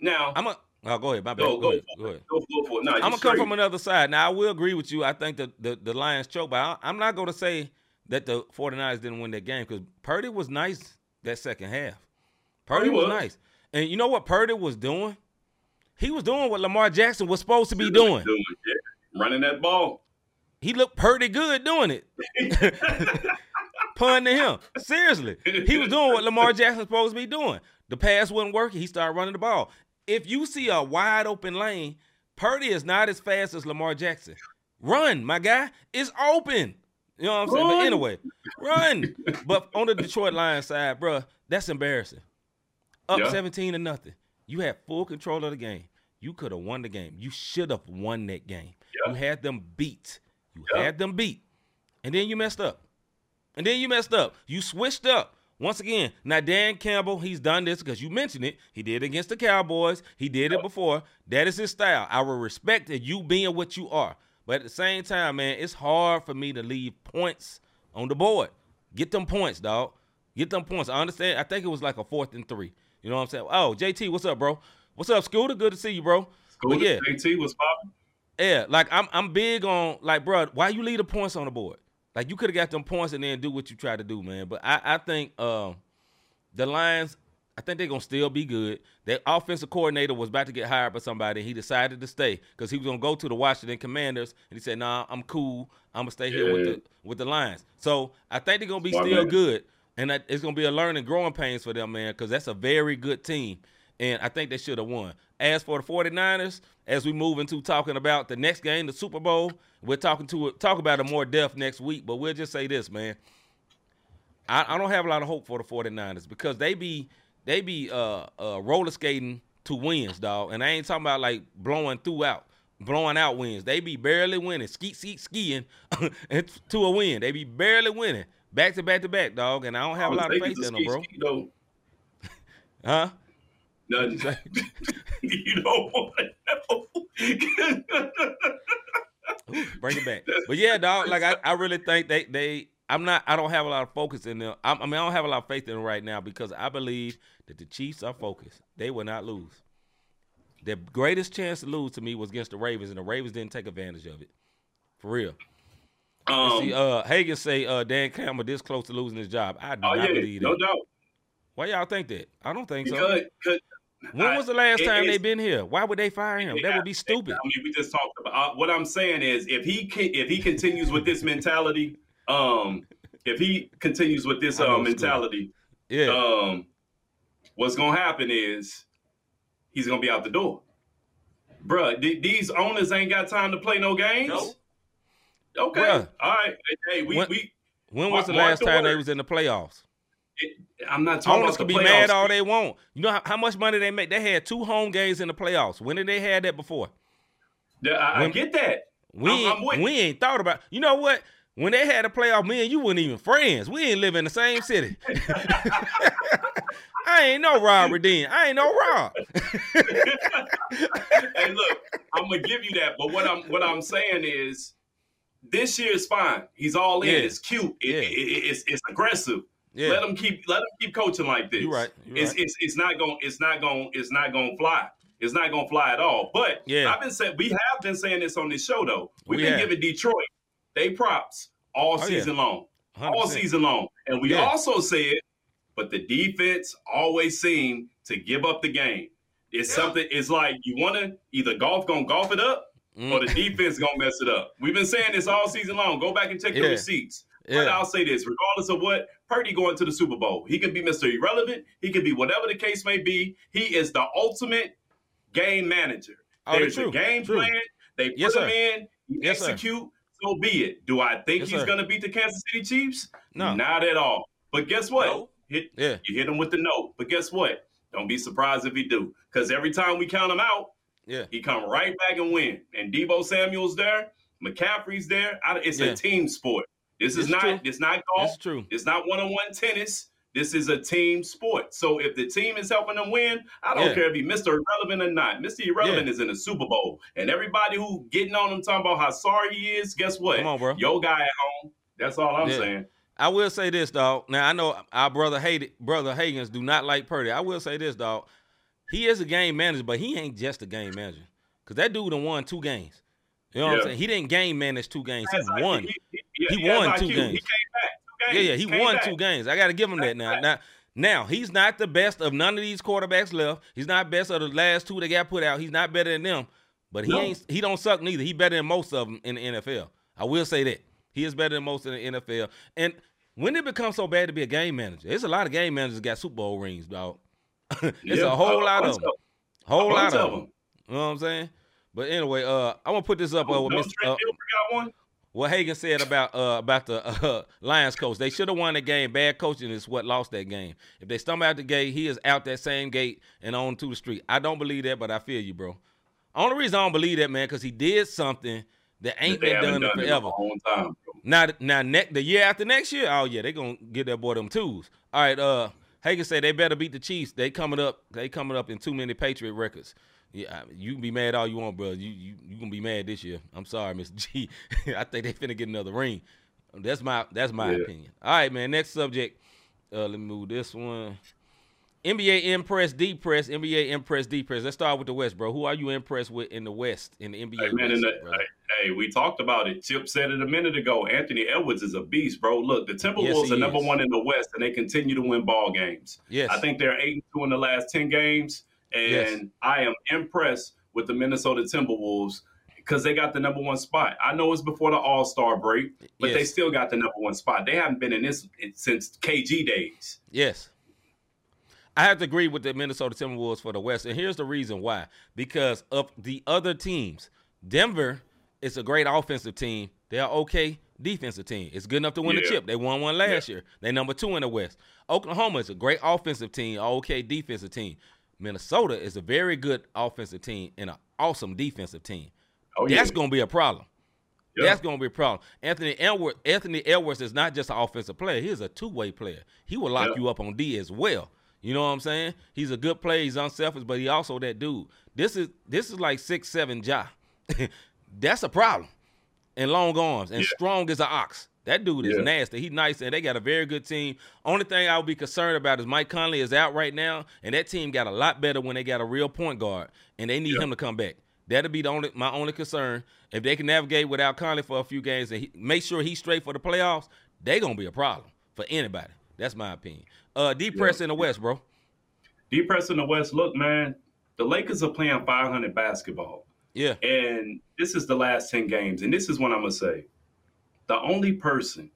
Now, I'm a. Oh, go ahead. My bad. Go, Go, go ahead. Go ahead. go, go for it. No, I'm gonna come from another side. Now I will agree with you. I think the the, the Lions choke, but I, I'm not gonna say that the 49ers didn't win that game because Purdy was nice that second half. Purdy was. was. nice, and you know what Purdy was doing? He was doing what Lamar Jackson was supposed to be doing. yeah. running that ball. He looked pretty good doing it. Pun to him. Seriously. He was doing what Lamar Jackson was supposed to be doing. The pass wasn't working. He started running the ball. If you see a wide open lane, Purdy is not as fast as Lamar Jackson. Run, my guy. It's open. You know what I'm saying? But Run. anyway, run. but on the Detroit Lions side, bro, that's embarrassing. Up Yeah. 17 to nothing. You had full control of the game. You could have won the game. You should have won that game. Yeah. You had them beat. You Yeah. had them beat. And then you messed up. And then you messed up. You switched up. Once again, now Dan Campbell, he's done this because you mentioned it. He did it against the Cowboys. He did it before. That is his style. I will respect that you being what you are. But at the same time, man, it's hard for me to leave points on the board. Get them points, dog. Get them points. I understand. I think it was like a fourth and three. You know what I'm saying? Oh, JT, what's up, bro? What's up, Scooter? Good to see you, bro. But yeah, JT was popping. yeah, like I'm I'm big on like, bro, why you leave the points on the board? Like you could have got them points and then do what you try to do, man. But I I think um the Lions, I think they're gonna still be good. Their offensive coordinator was about to get hired by somebody. He decided to stay because he was gonna go to the Washington Commanders, and he said, "Nah, I'm cool. I'm gonna stay here with Yeah. the with the Lions." So I think they're gonna be Smart still man. good, and it's gonna be a learning, growing pains for them, man, because that's a very good team, and I think they should have won. As for the 49ers, as we move into talking about the next game, the Super Bowl, we're talking to talk about it more depth next week. But we'll just say this, man. I, I don't have a lot of hope for the 49ers because they be they be uh, uh, roller skating to wins, dog. And I ain't talking about like blowing throughout, blowing out wins. They be barely winning, ski ski skiing to a win. They be barely winning back to back to back, dog. And I don't have a I'm lot of faith in them, bro. ski- ski, Huh? Nothing. you don't want to know. Ooh, bring it back. But yeah, dog. Like I, I really think they they I'm not. I don't have a lot of focus in them. I, I mean, I don't have a lot of faith in them right now because I believe that the Chiefs are focused. They will not lose. Their greatest chance to lose to me was against the Ravens, and the Ravens didn't take advantage of it. For real. Um, See, uh, Hagan say uh, Dan Campbell this close to losing his job. I do oh not yeah, believe that. no doubt. Why y'all think that? I don't think so. Because, 'cause When I- was the last it- time they been here? Why would they fire him? That would be stupid. I mean, we just talked about. Uh, what I'm saying is, if he can, if he continues with this mentality, um, if he continues with this I know it's good. mentality, Yeah. um, what's gonna happen is he's gonna be out the door, Bruh, th- These owners ain't got time to play no games. No. Okay, Bruh. all right. Hey, we When- we. When was the last the time they was in the playoffs? I'm not talking Owners about can be playoffs. mad all they want. You know how, how much money they make? They had two home games in the playoffs. When did they had that before? Yeah, I, I get that. We I'm- ain't, I'm we ain't thought about. You know what? When they had a playoff, me and you weren't even friends. We ain't live in the same city. I ain't no Rob Redeem. I ain't no Rob. hey, look, I'm gonna give you that, but what I'm what I'm saying is, this year is fine. He's all in. Yeah. It's cute. It, Yeah. it- it- it's it's aggressive. Yeah, Let them keep let him keep coaching like this. you right. You It's, right. it's it's not going it's not going it's not going to fly. It's not going to fly at all. But Yeah. I've been saying we have been saying this on this show though. We've We been have. giving Detroit they props all Oh, yeah. season long, all 100%. season long, and we Yeah. also said, but the defense always seem to give up the game. It's Yeah. something. It's like you want to either golf gonna golf it up Mm, or the defense gonna mess it up. We've been saying this all season long. Go back and check the Yeah. receipts. But. I'll say this: regardless of what Purdy going to the Super Bowl, he can be Mr. Irrelevant. He can be whatever the case may be. He is the ultimate game manager. Oh, There's true, a game true. plan. They put Yes, him sir. in. Yes, sir. execute. So be it. Do I think Yes, he's going to beat the Kansas City Chiefs? No. not at all. But guess what? No. Hit, Yeah. you hit him with the no. But guess what? Don't be surprised if he do, because every time we count him out, Yeah. he come right back and win. And Deebo Samuel's there, McCaffrey's there. I, it's Yeah. a team sport. This is It's not. true. It's not golf. That's true. It's not one-on-one tennis. This is a team sport. So if the team is helping them win, I don't Yeah. care if he's Mr. Irrelevant or not. Mr. Irrelevant is in the Super Bowl. And everybody who getting on him talking about how sorry he is, guess what? Come on, bro. Your guy at home. That's all I'm Yeah. saying. I will say this, dog. Now I know our brother hated brother Hagens do not like Purdy. I will say this, dog. He is a game manager, but he ain't just a game manager. Cause that dude done won two games. You know what I'm saying? He didn't game manage two games. He won. He, he- yeah, He won two He games. came back. Two Yeah, games. yeah, he Came won back. two games. I got to give him that now. Now, now he's not the best of none of these quarterbacks left. He's not best of the last two that got put out. He's not better than them, but he No. ain't. He don't suck neither. He better than most of them in the NFL. I will say that he is better than most in the NFL. And when it becomes so bad to be a game manager, there's a lot of game managers that got Super Bowl rings, dog. it's Yeah, a whole lot of them. Whole lot of them. You know what I'm saying? But anyway, uh, I'm gonna put this up. Uh, with Mr. Uh, got one? What Hagan said about uh, about the uh, Lions coach. They should have won the game. Bad coaching is what lost that game. If they stumble out the gate, he is out that same gate and on to the street. I don't believe that, but I feel you, bro. Only reason I don't believe that, man, because he did something that ain't been done, done in forever. time. Now, now, ne- the year after next year, oh yeah, they gonna get that boy them twos. All right, uh, Hagan said they better beat the Chiefs. They coming up. They coming up in too many Patriot records. Yeah, you can be mad all you want, bro. You you you gonna be mad this year. I'm sorry, Mr. G. I think they finna get another ring. That's my that's my Yeah. opinion. All right, man. Next subject. Uh, let me move this one. NBA impress, depress. NBA impress, depress. Let's start with the West, bro. Who are you impressed with in the West in the NBA? Hey, man, West, in the, hey, hey, we talked about it. Chip said it a minute ago. Anthony Edwards is a beast, bro. Look, the Timberwolves he are number is. one in the West, and they continue to win ball games. yes, I think they're eight and two in the last ten games, and Yes. I am impressed with the Minnesota Timberwolves because they got the number one spot. I know it's before the All Star break, but they still got the number one spot. They haven't been in this since KG days. Yes. I have to agree with the Minnesota Timberwolves for the West. And here's the reason why. Because of the other teams. Denver is a great offensive team. They're okay defensive team. It's good enough to win the chip. They won one last year. They number two in the West. Oklahoma is a great offensive team, okay defensive team. Minnesota is a very good offensive team and an awesome defensive team. Oh yeah. That's gonna be a problem. Yeah. That's going to be a problem. Anthony Edwards, Anthony Edwards is not just an offensive player. He's a two-way player. He will lock Yeah. you up on D as well. You know what I'm saying? He's a good player. He's unselfish, but he also that dude. This is this is like six seven Ja. That's a problem. And long arms and Yeah. strong as an ox. That dude is Yeah. nasty. He's nice, and they got a very good team. Only thing I would be concerned about is Mike Conley is out right now, and that team got a lot better when they got a real point guard, and they need Yeah. him to come back. That'll be the only my only concern. If they can navigate without Conley for a few games and he, make sure he's straight for the playoffs, they gonna be a problem for anybody. That's my opinion. Uh, D press in the West, bro. D press in the West. Look, man, the Lakers are playing 500 basketball. Yeah, And this is the last 10 games. And this is what I'm going to say. The only person,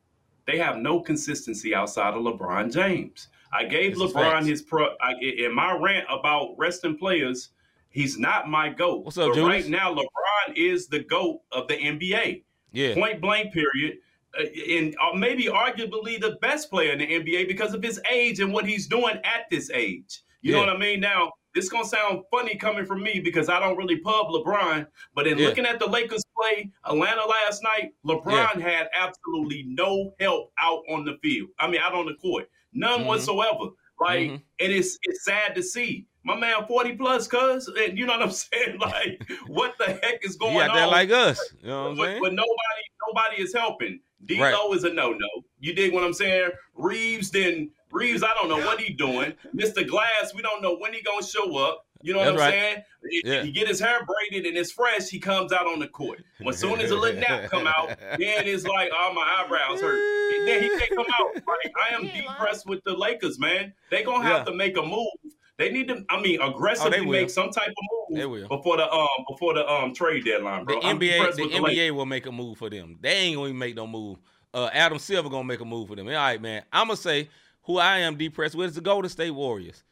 they have no consistency outside of LeBron James. I gave This LeBron his pro. I, in my rant about resting players, he's not my GOAT. What's up, but Julius? right now, LeBron is the GOAT of the NBA. yeah, Point blank, period. Uh, and uh, maybe arguably the best player in the NBA because of his age and what he's doing at this age. You know what I mean? Now, this gonna sound funny coming from me because I don't really pub LeBron, but in Yeah. looking at the Lakers play Atlanta last night, LeBron had absolutely no help out on the field. I mean, out on the court, none Mhm. whatsoever. Like, Mhm. and it's it's sad to see. My man, forty plus, cuz, and you know what I'm saying? Like, what the heck is going there on? like us. You know what I'm saying? but nobody, nobody is helping. D'Lo Right. is a no-no. You dig what I'm saying? Reaves, then Reaves, I don't know what he doing. Mr. Glass, we don't know when he gonna show up. You know what I'm right. saying? Yeah. He get his hair braided and it's fresh. He comes out on the court. As soon as a little nap come out, then it's like, oh my eyebrows hurt. And then he can't come out. Like I am depressed with the Lakers, man. They gonna have Yeah. to make a move. They need to, I mean, aggressively will. make some type of They move will. before the um before the um trade deadline, The bro. I'm NBA, the the. NBA will make a move for them. They ain't gonna make no move. Uh, Adam Silver gonna make a move for them. All right, man. I'm gonna say who I am depressed with is the Golden State Warriors.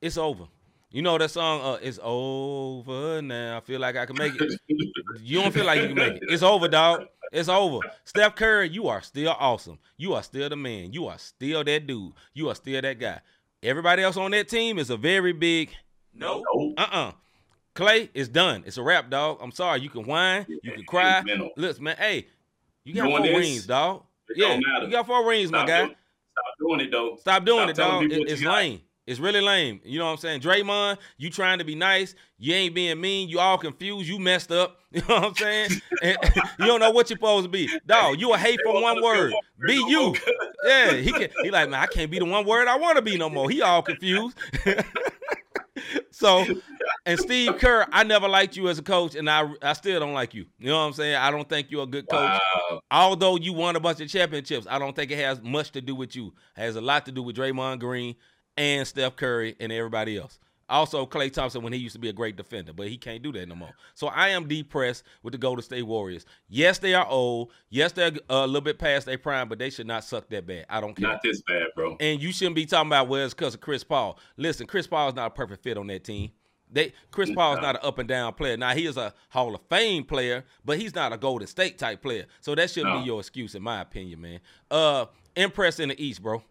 It's over. You know that song? Uh, it's over now. I feel like I can make it. You don't feel like you can make it. It's over, dog. It's over. Steph Curry, you are still awesome. You are still the man. You are still that dude. You are still that guy. Everybody else on that team is a very big no. No. Uh-uh. Klay is done. It's a wrap, dog. I'm sorry. You can whine. You can cry. Mental. Listen, man. Hey, you got Doing four this, rings, dog. it Yeah, don't matter. you got four rings, my Stop guy. doing- Stop doing it though. Stop doing Stop it, dog. people It- what you got. lame. It's really lame. You know what I'm saying? Draymond, you trying to be nice. You ain't being mean. You all confused. You messed up. You know what I'm saying? And you don't know what you're supposed to be. Dog, you a hate for one word. Be you. Yeah, he can he like, man, I can't be the one word I want to be no more. He all confused. so and Steve Kerr, I never liked you as a coach, and I I still don't like you. You know what I'm saying? I don't think you're a good coach. Wow. Although you won a bunch of championships, I don't think it has much to do with you. It has a lot to do with Draymond Green and Steph Curry and everybody else. Also, Klay Thompson when he used to be a great defender, but he can't do that no more. So I am depressed with the Golden State Warriors. Yes, they are old. Yes, they're a little bit past their prime, but they should not suck that bad. I don't care. Not this bad, bro. And you shouldn't be talking about well, it's because of Chris Paul. Listen, Chris Paul is not a perfect fit on that team. They Chris Paul is not an up and down player. Now he is a Hall of Fame player, but he's not a Golden State type player. So that shouldn't No. be your excuse, in my opinion, man. Uh, impress in the East, bro.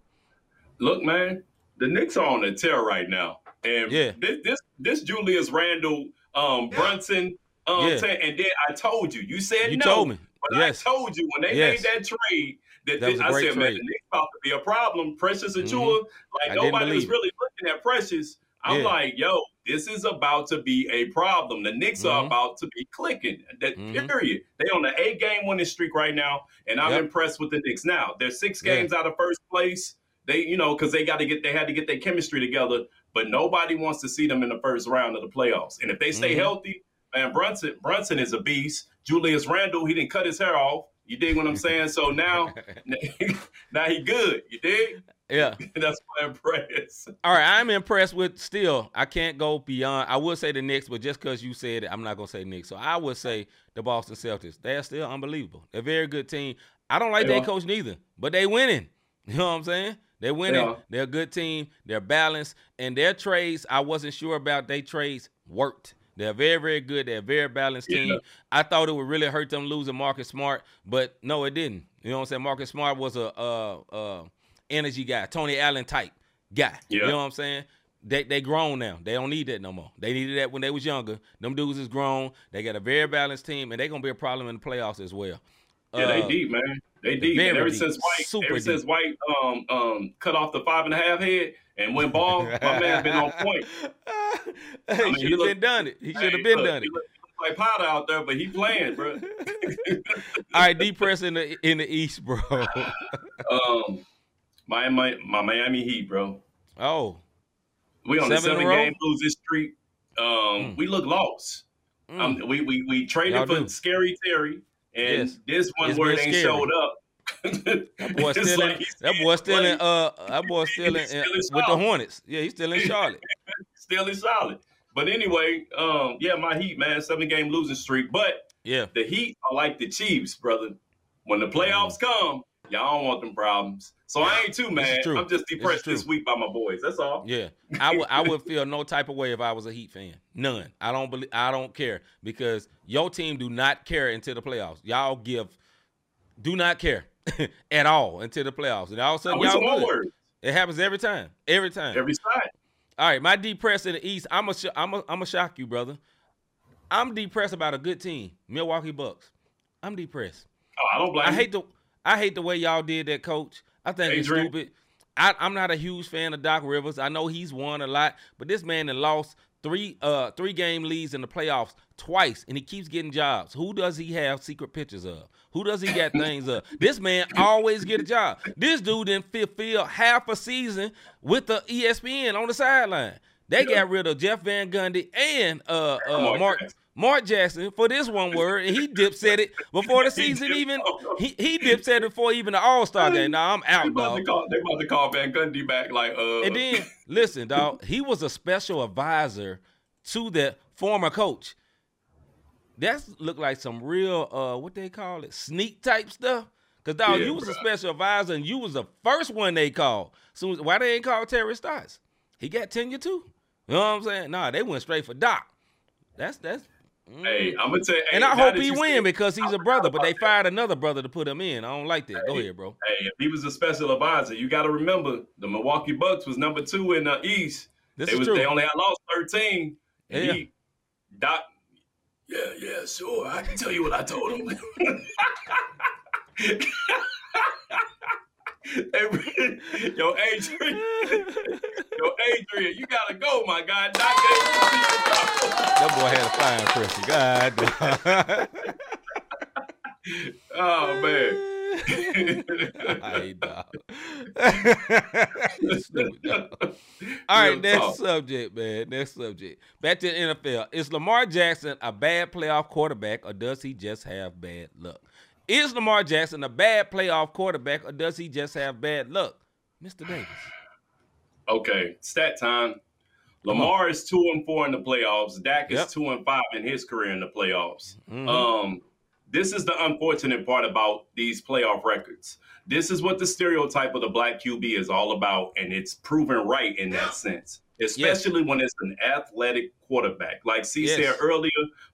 Look, man, the Knicks are on a tear right now, and Yeah. this this this Julius Randle, um, Brunson, um, Yeah. thing, and then I told you, you said You no, told me. but Yes. I told you when they Yes. made that trade. That, That was a I great said, man, trade. the Knicks about to be a problem. Precious and Mhm. Chua, like didn't nobody was really looking at Precious. I'm Yeah. like, yo, this is about to be a problem. The Knicks are Mhm. about to be clicking. That Mhm. period. They on the eight game winning streak right now, and I'm Yep. impressed with the Knicks. Now they're six Yeah. games out of first place. They, you know, because they got to get, they had to get their chemistry together. But nobody wants to see them in the first round of the playoffs. And if they stay Mhm. healthy, man, Brunson, Brunson is a beast. Julius Randle, he didn't cut his hair off. You dig what I'm saying? So now, now he good. You dig? yeah. That's my impress. All right, I'm impressed with still. I can't go beyond. I would say the Knicks, but just because you said it, I'm not gonna say Knicks. So I would say the Boston Celtics. They're still unbelievable. They're a very good team. I don't like They their are. coach neither, but they winning. You know what I'm saying? They're winning. are. They're a good team. They're balanced, and their trades I wasn't sure about. They trades worked. They're very, very good. They're a very balanced Yeah. team. I thought it would really hurt them losing Marcus Smart, but no, it didn't. You know what I'm saying? Marcus Smart was a uh, uh, energy guy, Tony Allen type guy. You know what I'm saying? They they grown now. They don't need that no more. They needed that when they was younger. Them dudes is grown. They got a very balanced team, and they're gonna be a problem in the playoffs as well. Yeah, they Uh, deep, man. They deep. very And ever since White, Super ever since. White um um cut off the five and a half head and went ball, my man been on point. he mean, should have been done it. He should Hey, have been look, done he it. look- like powder out there, but he playing, bro. All right, D press in the in the East, bro. Um, my, my my Miami Heat, bro. Oh, We on Seven a seven game losing streak. Um, Mm. we look lost. mm. Um, we we we traded Y'all for do. Scary Terry, and Yes. this one It's word real ain't scary. showed up. That boy still in. like he's That boy still in. Uh, that boy still in, still uh, in with the Hornets. Yeah, he's still in Charlotte. still is solid. But anyway, um, yeah, my Heat, man, seven game losing streak. But Yeah, the Heat are like the Chiefs, brother. When the playoffs come, y'all don't want them problems. So I ain't too mad. I'm just depressed true. this week by my boys. That's all. yeah. I would. I would feel no type of way if I was a Heat fan. None. I don't believe. I don't care because your team do not care until the playoffs. Y'all give. Do not care at all until the playoffs, and all of a sudden y'all good. It happens every time. Every time. every side. All right, my depressed in the East. I'm a, sh- I'm a, I'm a shock you, brother. I'm depressed about a good team, Milwaukee Bucks. I'm depressed. Oh, I don't blame I you. hate the, I hate the way y'all did that, coach. I think it's stupid. I, I'm not a huge fan of Doc Rivers. I know he's won a lot, but this man has lost three, uh, three game leads in the playoffs twice, and he keeps getting jobs. Who does he have secret pictures of? Who does he got things of? This man always get a job. This dude didn't fulfill half a season with the ESPN on the sideline. They Yeah. got rid of Jeff Van Gundy and uh, uh, Mark Mark Jackson. For this one word, and he dip said it before the season even. He he dip said it before even the All Star game. Now I'm out, about, dog. call, they about to call Van Gundy back like uh And then listen, dog. He was a special advisor to the former coach. That's look like some real uh what they call it sneak type stuff. Cause dog, Yeah, you was a special advisor and you was the first one they called. So why they ain't call Terry Stotts? He got tenure too. You know what I'm saying? Nah, they went straight for Doc. That's that's. mm. Hey, I'm gonna tell you. And hey, I hope he win because he's I a brother, but they about fired another brother to put him in. I don't like that. Go Hey. ahead, bro. Hey, if he was a special advisor, you got to remember the Milwaukee Bucks was number two in the East. This they is was true. they only had lost 13. And Yeah. he Doc. Yeah, yeah, sure. I can tell you what I told him. Hey, yo, Adrian, yo, Adrian, you gotta go, my guy. Doc that boy had a fine pressure. God. oh man. I hate dog. Stupid dog. All right, Real next talk. subject, man. Next subject. Back to the NFL. Is Lamar Jackson a bad playoff quarterback, or does he just have bad luck? Is Lamar Jackson a bad playoff quarterback, or does he just have bad luck? Mr. Davis. Okay, stat time. Lamar is two and four in the playoffs. Dak is Yep. two and five in his career in the playoffs. Mhm. Um, this is the unfortunate part about these playoff records. This is what the stereotype of the black QB is all about, and it's proven right in that sense. Especially when it's an athletic quarterback. Like C Yes. said earlier,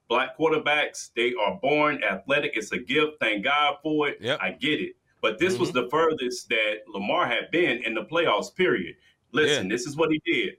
black quarterbacks, they are born athletic. It's a gift. Thank God for it. Yep. I get it. But this was mm-hmm. the furthest that Lamar had been in the playoffs, period. Listen, this is what he did.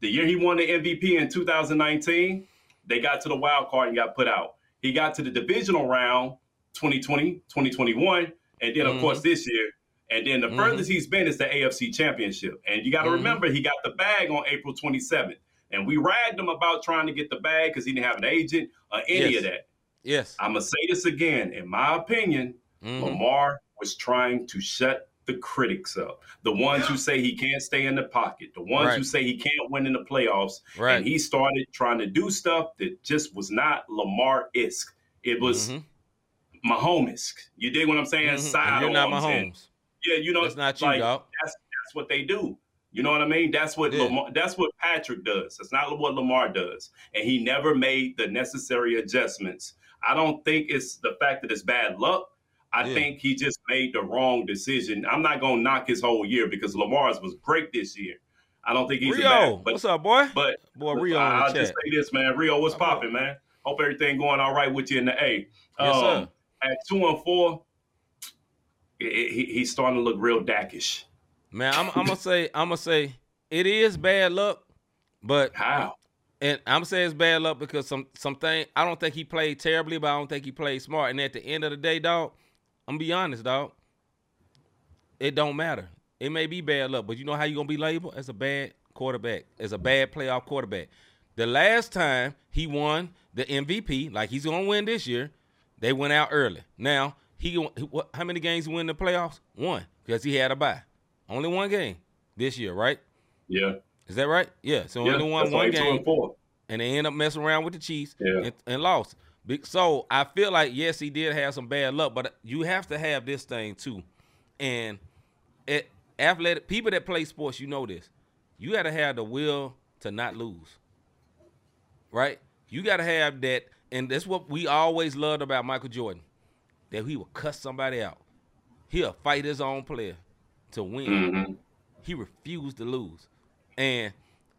The year he won the MVP in 2019, they got to the wild card and got put out. He got to the divisional round 2020, 2021, and then, of Mhm. course, this year. And then the Mhm. furthest he's been is the AFC Championship. And you got to Mhm. remember, he got the bag on April 27th. And we ragged him about trying to get the bag because he didn't have an agent or any Yes. of that. Yes. I'm going to say this again. In my opinion, Mhm. Lamar was trying to shut the critics up. The ones who say he can't stay in the pocket, the ones Right. who say he can't win in the playoffs. Right. And he started trying to do stuff that just was not Lamar isk. It was Mhm. Mahomes. You dig what I'm saying? Mhm. Side You're not Mahomes. Yeah, you know, it's not you, like, dog. That's that's what they do. You know what I mean? That's what Yeah. Lamar, that's what Patrick does. That's not what Lamar does. And he never made the necessary adjustments. I don't think it's the fact that it's bad luck. I Yeah. think he just made the wrong decision. I'm not gonna knock his whole year because Lamar's was great this year. I don't think he's a Rio, bad, but what's up, boy? but boy, Rio I'll in just say this, man. Rio, what's popping, man? Hope everything going all right with you in the A. Yes, Um, sir. At two and four, he, he- he's starting to look real dackish. Man, I'm, I'm gonna say, I'm gonna say, it is bad luck, but How? and I'm saying it's bad luck because some something I don't think he played terribly, but I don't think he played smart. And at the end of the day, dog, I'm gonna be honest, dog. It don't matter. It may be bad luck, but you know how you gonna be labeled as a bad quarterback, as a bad playoff quarterback. The last time he won the MVP, like he's gonna win this year, they went out early. Now he, what, how many games he win in the playoffs? One, because he had a bye. Only one game this year, right? Yeah. Is that right? Yeah. So Yeah, only won one game, and and they end up messing around with the Chiefs Yeah. and, and lost. So I feel like yes, he did have some bad luck, but you have to have this thing too. And it athletic people that play sports, you know this. You got to have the will to not lose. Right? You got to have that, and that's what we always loved about Michael Jordan. That he would cuss somebody out. He'll fight his own player to win Mhm. he refused to lose. And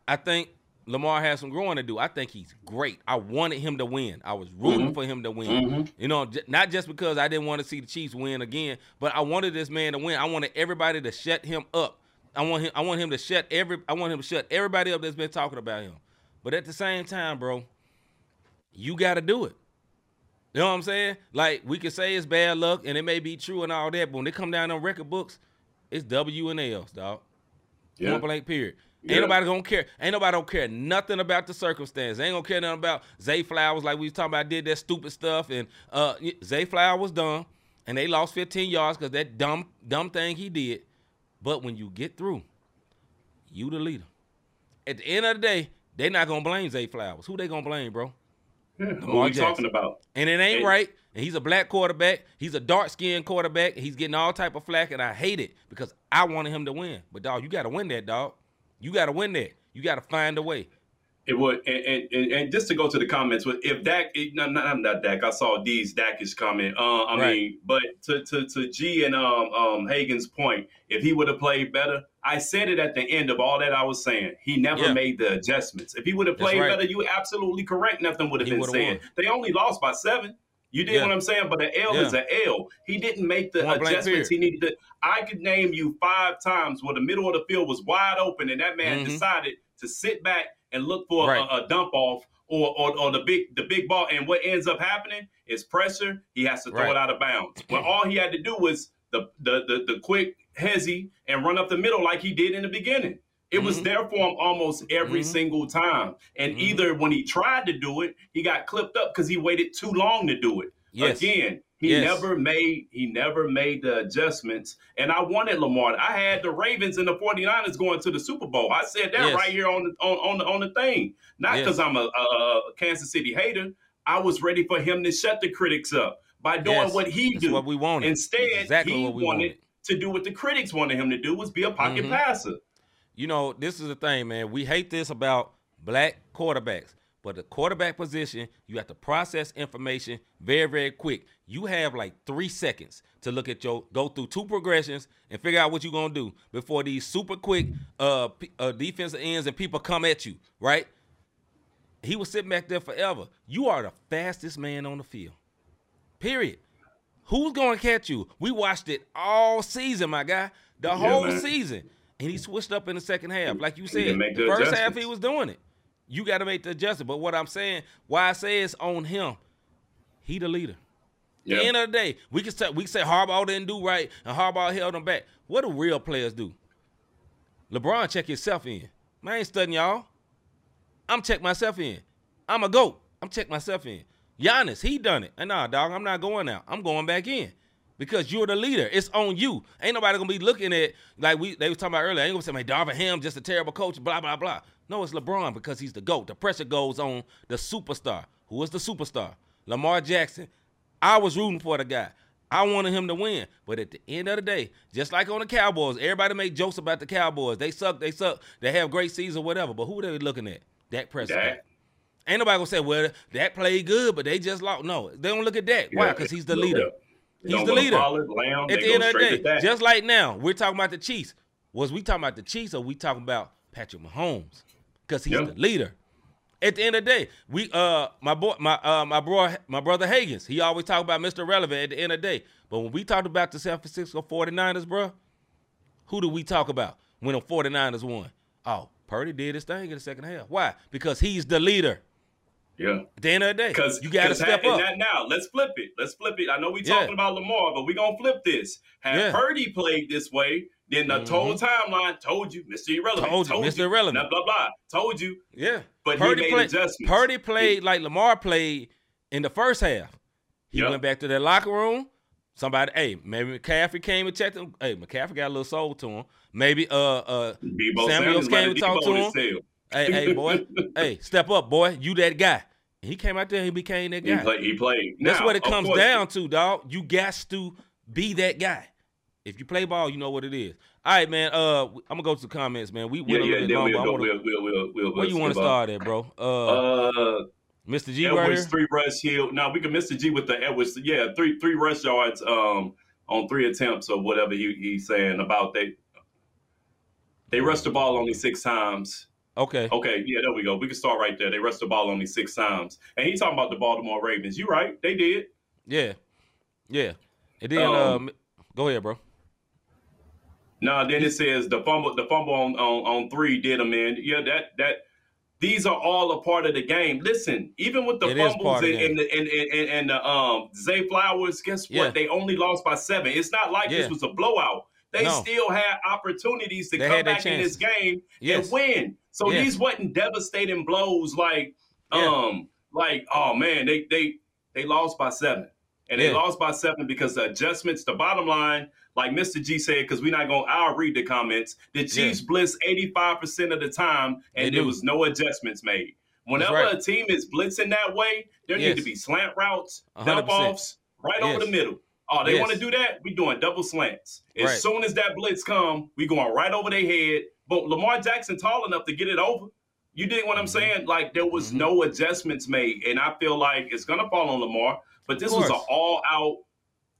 I think Lamar has some growing to do. I think he's great. I wanted him to win. I was rooting for him to win. Mhm. You know, j- not just because I didn't want to see the Chiefs win again, but I wanted this man to win. I wanted everybody to shut him up. I want him I want him to shut every I want him to shut everybody up that's been talking about him. But at the same time, bro, you got to do it. You know what I'm saying? Like we can say it's bad luck and it may be true and all that, but when they come down on record books, it's W and L's, dog. Yeah. Point blank period. Yeah. Ain't nobody gonna care. Ain't nobody don't care nothing about the circumstance. Ain't gonna care nothing about Zay Flowers like we was talking about. Did that stupid stuff and uh Zay Flowers was dumb and they lost 15 yards because that dumb dumb thing he did. But when you get through, you the leader. At the end of the day, they not gonna blame Zay Flowers. Who they gonna blame, bro? Yeah. What we Jackson. talking about? And it ain't Hey. right. And he's a black quarterback. He's a dark skinned quarterback. He's getting all type of flack, and I hate it because I wanted him to win. But dog, you got to win that, dog. You got to win that. You got to find a way. It would, and, and, and, just to go to the comments, with if Dak, it, no, no, not Dak, I saw D's Dakish comment. Uh, I Right. mean, but to, to to G and um um Hagen's point, if he would have played better, I said it at the end of all that I was saying. He never Yeah. made the adjustments. If he would have played right. better, you absolutely correct. Nothing would have been said. won. They only lost by seven. You did Yeah. what I'm saying, but an L Yeah. is an L. He didn't make the Point adjustments he needed to. I could name you five times where the middle of the field was wide open, and that man Mhm. decided to sit back and look for Right. a, a dump off or, or or the big the big ball. And what ends up happening is pressure. He has to throw Right. it out of bounds. When all he had to do was the the the, the quick hezzy and run up the middle like he did in the beginning. It was Mhm. there for him almost every Mhm. single time. And Mhm. either when he tried to do it, he got clipped up because he waited too long to do it. Yes. Again, he Yes. never made he never made the adjustments. And I wanted Lamar. I had the Ravens and the 49ers going to the Super Bowl. I said that Yes. right here on the on, on the on the thing. Not because I'm a, a Kansas City hater. I was ready for him to shut the critics up by doing what he That's do. what we wanted. Instead, exactly he wanted wanted. to do what the critics wanted him to do was be a pocket Mhm. passer. You know, this is the thing, man. We hate this about black quarterbacks. But the quarterback position, you have to process information very, very quick. You have like three seconds to look at your go through two progressions and figure out what you're gonna do before these super quick uh, uh defensive ends and people come at you, right? He was sitting back there forever. You are the fastest man on the field. Period. Who's to catch you? We watched it all season, my guy. The whole man. season. And he switched up in the second half. Like you said, the first half he was doing it. You got to make the adjustment. But what I'm saying, why I say it's on him, he the leader. At the end of the day, we can say we can say Harbaugh didn't do right and Harbaugh held him back. What do real players do? LeBron check himself in. Man, I ain't studying y'all. I'm check myself in. I'm a goat. I'm check myself in. Giannis, he done it. And nah, dog, I'm not going out. I'm going back in. Because you're the leader. It's on you. Ain't nobody gonna be looking at like we they was talking about earlier. Ain't gonna say, man, Darvin Ham just a terrible coach, blah, blah, blah. No, it's LeBron because he's the GOAT. The pressure goes on the superstar. Who is the superstar? Lamar Jackson. I was rooting for the guy. I wanted him to win. But at the end of the day, just like on the Cowboys, everybody make jokes about the Cowboys. They suck, they suck, they have great season, whatever. But who are they looking at? Dak Prescott. Dak. Ain't nobody gonna say, well, that played good, but they just lost. No, they don't look at Dak. Why? Because he's the leader. They He's the leader. Lamb, At the end of the day, just like now, we're talking about the Chiefs. Was we talking about the Chiefs or we talking about Patrick Mahomes? Because he's Yeah. the leader. At the end of the day, we uh my boy my uh my bro my brother Higgins, he always talk about Mr. Relevant at the end of the day. But when we talked about the San Francisco 49ers, bro, who do we talk about when the 49ers won? Oh, Purdy did his thing in the second half. Why? Because he's the leader. Yeah. At the end of the day, Because you got to step and up. that now, let's flip it. Let's flip it. I know we Yeah. talking about Lamar, but we gonna flip this. Had Yeah. Purdy played this way, Then the total timeline told you, Mr. Irrelevant. Mm-hmm. Told you, Mr. Irrelevant. Blah, blah, blah. Told you. Yeah. But he Purdy made played, adjustments. Purdy played like Lamar played in the first half. He Yep. went back to that locker room. Somebody, hey, maybe McCaffrey came and checked him. Hey, McCaffrey got a little soul to him. Maybe uh uh Deebo Samuels Samuels came and talked to him. Hey, hey, boy, hey, step up, boy. You that guy. And he came out there, he became that He, guy. play, he played. That's what it comes down to, dog. You got to be that guy. If you play ball, you know what it is. All right, man. Uh, I'm gonna go to the comments, man. We Yeah, a yeah. little Then bit we'll but I go. wanna- We'll, we'll, we'll, where you want to start at, bro? Uh, Uh, Mr. G right Edwards here. three rush hill. Now we can Mr. G with the Edwards. Yeah, three three rush yards um on three attempts or whatever he, he's saying about they they rushed the ball only six times. Okay. Okay, yeah, there we go. We can start right there. They rushed the ball only six times, and he's talking about the Baltimore Ravens. You right? They did. Yeah. Yeah. And then Um, um, go ahead, bro. No, then it says the fumble, the fumble on, on, on three did them in. Yeah, that that these are all a part of the game. Listen, even with the It fumbles and, and, the, and, and, and, and the um Zay Flowers, guess what? Yeah. They only lost by seven. It's not like Yeah. this was a blowout. They No. still had opportunities to They come back in this game Yes. and win. So Yeah. these wasn't devastating blows like Yeah. um like oh man they they they lost by seven and they lost by seven because the adjustments. The bottom line, like Mr. G said, because we're not going. to I'll read the comments. The Chiefs blitz eighty five percent of the time, and there was no adjustments made. Whenever right. a team is blitzing that way, there Yes. need to be slant routes, A hundred dump offs, right over the middle. Oh, they Yes. want to do that? We doing double slants. As Right. soon as that blitz come, we going right over their head. But Lamar Jackson tall enough to get it over. You dig what I'm Mhm. saying? Like there was Mhm. no adjustments made, and I feel like it's gonna fall on Lamar. But this was an all out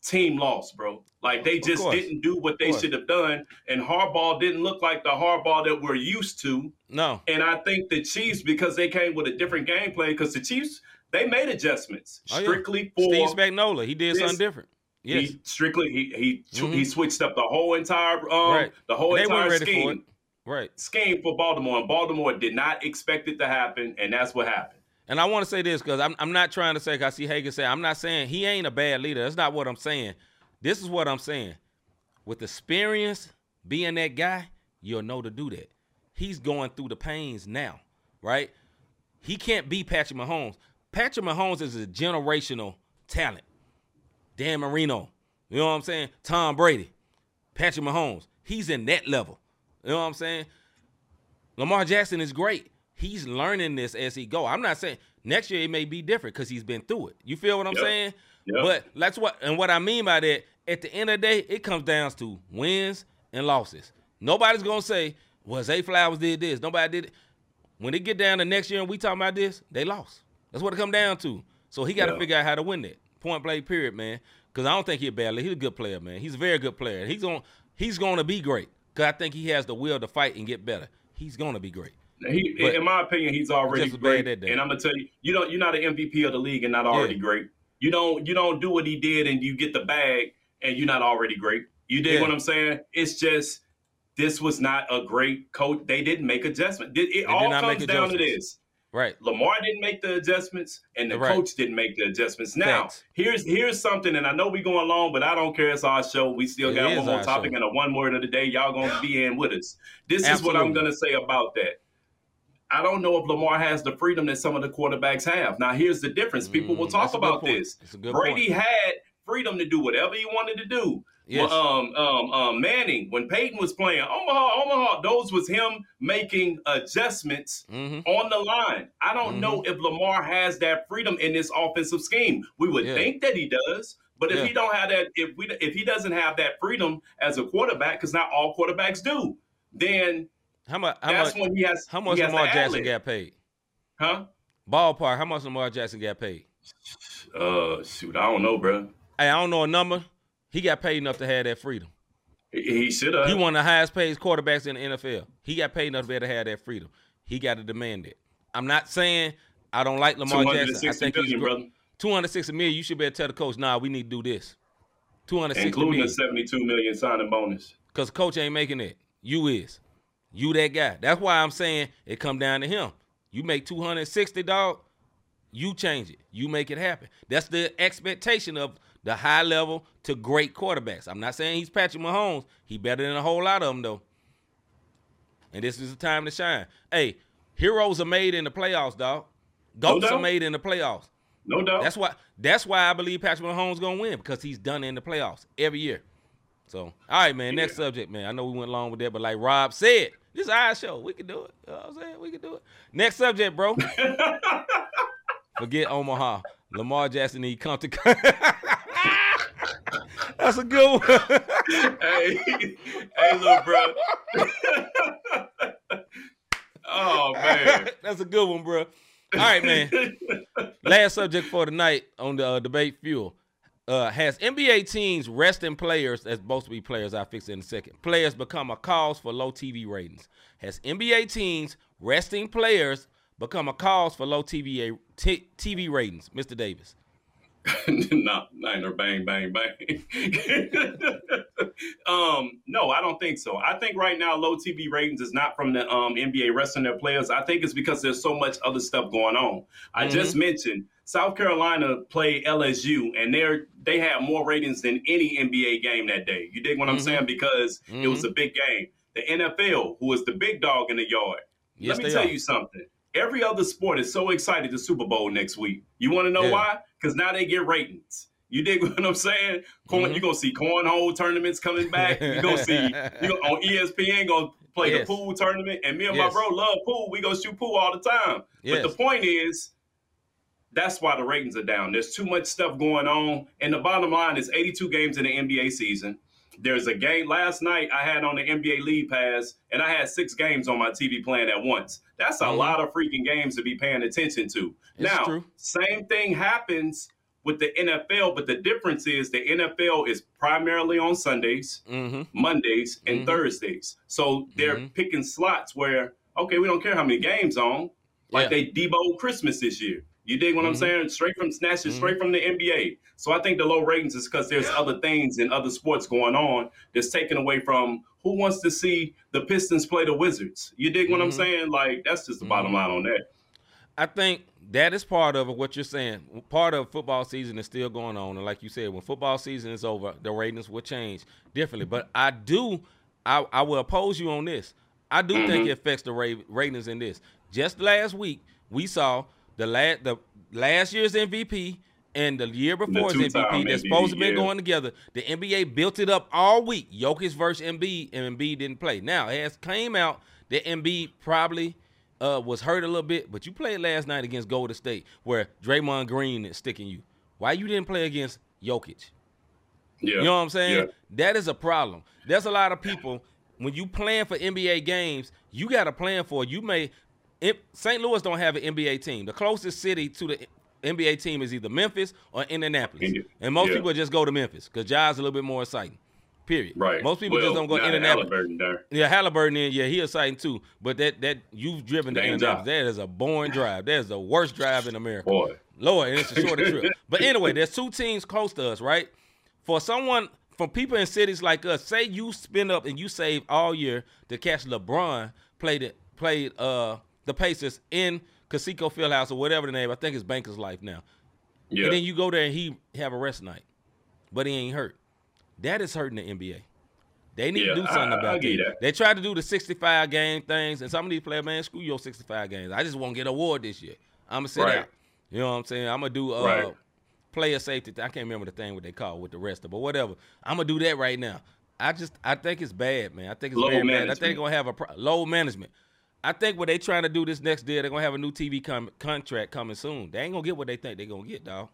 team loss, bro. Like they just didn't do what they should have done, and Harbaugh didn't look like the Harbaugh that we're used to. No. And I think the Chiefs, because they came with a different game plan, because the Chiefs they made adjustments Oh, yeah. strictly for Steve Spagnuolo, he did this- something different. Yes. he strictly he he Mhm. he switched up the whole entire um Right. the whole they entire scheme for. Right. scheme for Baltimore, and Baltimore did not expect it to happen, and that's what happened. And I want to say this because I'm, I'm not trying to say, I see Hagan say, I'm not saying he ain't a bad leader. That's not what I'm saying. This is what I'm saying. With experience, being that guy, you'll know to do that. He's going through the pains now, right? He can't be Patrick Mahomes. Patrick Mahomes is a generational talent. Dan Marino, you know what I'm saying? Tom Brady, Patrick Mahomes, he's in that level. You know what I'm saying? Lamar Jackson is great. He's learning this as he go. I'm not saying next year it may be different because he's been through it. You feel what I'm Yep. saying? Yep. But that's what and what I mean by that. At the end of the day, it comes down to wins and losses. Nobody's gonna say, "Well, Zay Flowers did this." Nobody did it. When they get down to next year and we talking about this, they lost. That's what it come down to. So he got to Yeah. figure out how to win that point blank period, man. Because I don't think he's a bad. He's a good player, man. He's a very good player. He's going he's going to be great. Because I think he has the will to fight and get better. He's going to be great. He, But- in my opinion, he's already Just as bad great. And I'm gonna tell you, you don't, you're not an MVP of the league and not already Yeah. great. You don't, you don't do what he did and you get the bag and you're not already great. You dig Yeah. what I'm saying? It's just this was not a great coach. They didn't make adjustment. It, it all comes down to this. Right. Lamar didn't make the adjustments, and the Right. coach didn't make the adjustments. Now, Facts. here's here's something, and I know we're going long, but I don't care. It's our show. We still It got one more topic show. and a one word of the day. Y'all gonna be in with us. This is what I'm gonna say about that. I don't know if Lamar has the freedom that some of the quarterbacks have. Now, here's the difference. People will Mm, talk a good about this. It's a good Brady point. had freedom to do whatever he wanted to do. Yes. Well, um, um, um, Manning, when Peyton was playing, Omaha, Omaha, those was him making adjustments hmm on the line. I don't know if Lamar has that freedom in this offensive scheme. We would Yeah. think that he does, but if Yeah. he don't have that, if we, if he doesn't have that freedom as a quarterback, because not all quarterbacks do, then How much? How that's much? when he has. How much has Lamar Jackson got paid? Huh? Ballpark. How much Lamar Jackson got paid? Uh, shoot, I don't know, bro. Hey, I don't know a number. He got paid enough to have that freedom. He, he should have. He one of the highest paid quarterbacks in the NFL. He got paid enough to be able to have that freedom. He got to demand it. I'm not saying I don't like Lamar Jackson. I think he's million, great. brother, 260 million. You should be able to tell the coach, nah, we need to do this. 260 including the 72 million signing bonus. Because coach ain't making it. You is. You that guy. That's why I'm saying it come down to him. You make 260, dog, you change it. You make it happen. That's the expectation of the high level to great quarterbacks. I'm not saying he's Patrick Mahomes. He better than a whole lot of them though. And this is the time to shine. Hey, heroes are made in the playoffs, dog. Goats doubt. are made in the playoffs. No doubt. That's why. That's why I believe Patrick Mahomes gonna win because he's done in the playoffs every year. So, all right, man. Next Yeah. subject, man. I know we went long with that, but like Rob said, this is our show. We can do it. You know what I'm saying? We can do it. Next subject, bro. Forget Omaha. Lamar Jackson need come to. That's a good one. hey, hey, little bro. oh man. That's a good one, bro. All right, man. Last subject for tonight on the uh, debate fuel. Uh, has NBA teams resting players as both to be players? I'll fix it in a second. Players become a cause for low TV ratings. Has NBA teams resting players become a cause for low TV t- TV ratings? Mr. Davis. no, niner bang bang bang. um, no, I don't think so. I think right now low TV ratings is not from the um, NBA resting their players. I think it's because there's so much other stuff going on. I Mhm. just mentioned South Carolina played LSU, and they're they had more ratings than any NBA game that day. You dig what I'm Mhm. saying? Because it was a big game. The NFL, who was the big dog in the yard, Yes, let me tell are. you something. Every other sport is so excited the Super Bowl next week. You want to know Yeah. why? Because now they get ratings. You dig what I'm saying? Corn, Mhm. You're gonna see cornhole tournaments coming back. You're gonna see you on ESPN gonna play Yes. the pool tournament. And me and Yes. my bro love pool. We go shoot pool all the time. Yes. But the point is, that's why the ratings are down. There's too much stuff going on. And the bottom line is 82 games in the NBA season. There's a game last night I had on the NBA League Pass, and I had six games on my TV playing at once. That's a Mhm. lot of freaking games to be paying attention to. It's now, true. same thing happens with the NFL, but the difference is the NFL is primarily on Sundays, Mm-hmm. Mondays, and Mhm. Thursdays. So they're Mhm. picking slots where, okay, we don't care how many games on. Like Yeah. they debo Christmas this year. You dig what I'm Mhm. saying? Straight from snatches, straight from the NBA. So I think the low ratings is because there's other things and other sports going on that's taken away from who wants to see the Pistons play the Wizards. You dig what I'm Mhm. saying? Like that's just the bottom Mhm. line on that. I think that is part of what you're saying. Part of football season is still going on, and like you said, when football season is over, the ratings will change differently. But I do, I, I will oppose you on this. I do think Mhm. it affects the ratings in this. Just last week, we saw the last the last year's MVP and the year before's two-time MVP that's MVP, supposed to be yeah. going together. The NBA built it up all week. Jokic versus Embiid, and Embiid didn't play. Now it has came out that Embiid probably uh, was hurt a little bit, but you played last night against Golden State, where Draymond Green is sticking you. Why you didn't play against Jokic? Yeah. You know what I'm saying? Yeah. That is a problem. There's a lot of people when you plan for NBA games, you got to plan for. You may it, St. Louis don't have an NBA team. The closest city to the NBA team is either Memphis or Indianapolis, Indi- and most yeah. people just go to Memphis because Ja's a little bit more exciting. Period. Right. Most people Well, just don't go that Indianapolis. Halliburton there. Yeah, Halliburton in, yeah, he exciting too. But that that you've driven to Indianapolis. That is a boring drive. That is the worst drive in America. Boy. Lord, and it's a shorter trip. But anyway, there's two teams close to us, right? For someone, for people in cities like us, say you spin up and you save all year to catch LeBron played it, played uh the Pacers in Conseco Fieldhouse or whatever the name. I think it's Bankers Life now. Yeah. And then you go there and he have a rest night, but he ain't hurt. That is hurting the NBA. They need Yeah, to do something I- I about get that. that. They tried to do the 65 game things, and some of these players, man, screw your 65 games. I just won't get an award this year. I'm gonna sit Right. out. You know what I'm saying? I'm gonna do uh, Right. player safety. I can't remember the thing what they call with the rest of, but whatever. I'm gonna do that right now. I just I think it's bad, man. I think it's Low bad. I think management. they're gonna have a pro- low management. I think what they trying to do this next year, they're gonna have a new TV com- contract coming soon. They ain't gonna get what they think they're gonna get, dog.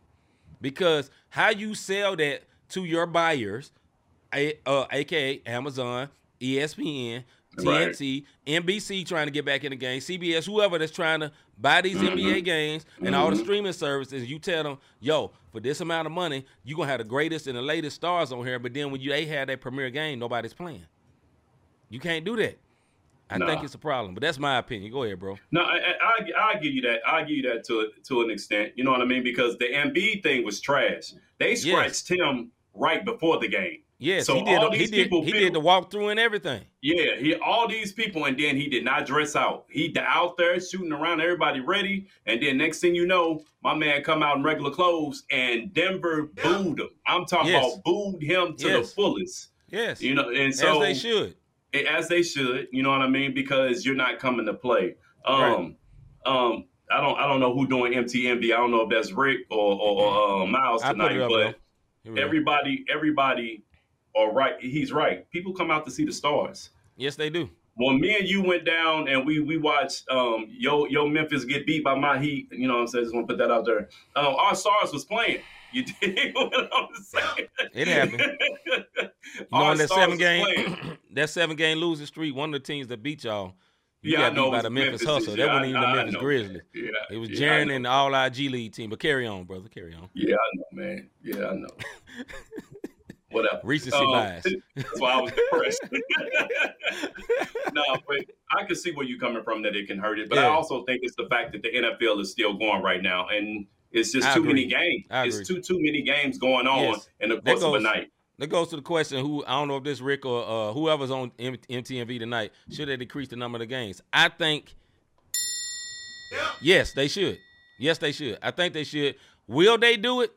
Because how you sell that to your buyers, a, uh, aka Amazon, ESPN, Right. TNT, NBC trying to get back in the game, CBS, whoever that's trying to buy these Mm-hmm. NBA games and all the streaming services, you tell them, yo, for this amount of money, you're gonna have the greatest and the latest stars on here. But then when you they have that premiere game, nobody's playing. You can't do that. I Nah. think it's a problem, but that's my opinion. Go ahead, bro. No, I, I, I give you that. I give you that to to an extent. You know what I mean? Because the Embiid thing was trash. They scratched him right before the game. Yes, So he did. all He these did. people He feel- did the walkthrough and everything. Yeah, he all these people, and then he did not dress out. He out there shooting around, everybody ready, and then next thing you know, my man come out in regular clothes, and Denver booed him. I'm talking Yes. about booed him to Yes. the fullest. Yes, You know, and so as they should. As they should. You know what I mean? Because you're not coming to play. Um, um, I don't, I don't know who doing MTMV. I don't know if that's Rick or or, or uh, Miles tonight, up, but everybody, everybody, are right. He's right. People come out to see the stars. yes, they do. When me and you went down and we we watched um yo yo Memphis get beat by my Heat, you know what I'm saying? Just want to put that out there. Um, our stars was playing. You dig what I'm saying? It happened. You know, in that seven game, that seven game losing streak, one of the teams that beat y'all, you Yeah, got know beat by the Memphis, Memphis Hustle. this That wasn't even I- the Memphis. Grizzlies. Yeah, It was yeah, and the All IG League team. But carry on, brother. Carry on. Yeah, I know, man. Yeah, I know. Whatever. Recency Um, bias. That's why I was depressed. no, but I can see where you're coming from that it can hurt it. But I also think it's the fact that the NFL is still going right now, and it's just I too agree. many games. I It's agree. too too many games going on Yes. in the course of a night. That goes to the question: Who I don't know if this Rick or uh, whoever's on M- MTMV tonight should they decrease the number of the games? I think yes, they should. Yes, they should. I think they should. Will they do it?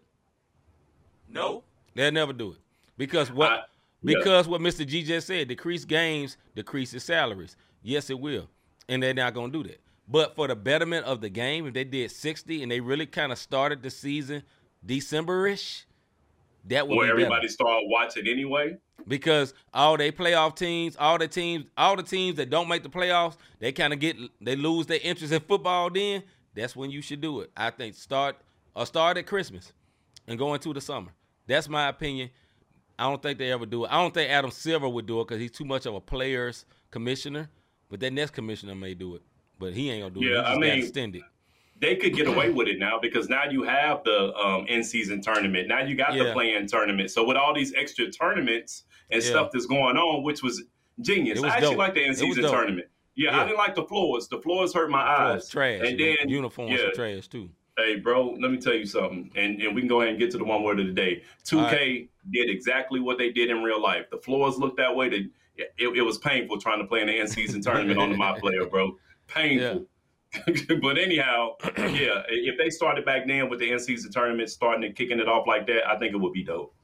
No. They'll never do it because what? I- yeah. because what Mr. G just said: decrease games, decreases salaries. Yes, it will, and they're not gonna do that. But for the betterment of the game, if they did sixty and they really kind of started the season December-ish, that would Where be better everybody started watching anyway. because all they playoff teams, all the teams, all the teams that don't make the playoffs, they kind of get they lose their interest in football. Then that's when you should do it. I think start or start at Christmas and go into the summer. That's my opinion. I don't think they ever do it. I don't think Adam Silver would do it because he's too much of a players commissioner. But that next commissioner may do it, but he ain't gonna do Yeah, it. He I just got mean. They could get away with it now because now you have the um, in-season tournament. Now you got the Yeah. play-in tournament. So with all these extra tournaments and Yeah. stuff that's going on, which was genius. Was I actually like the It was in-season tournament. Yeah, Yeah. I didn't like the floors. The floors hurt my eyes. trash. And then uniforms yeah, are trash too. Hey, bro, let me tell you something, and, and we can go ahead and get to the one word of the day. 2K All did exactly what they did in real life. The floors looked that way. The, it, it was painful trying to play in the end season tournament on the my player, bro. Painful. but anyhow, yeah, if they started back then with the season tournament, starting and kicking it off like that, I think it would be dope.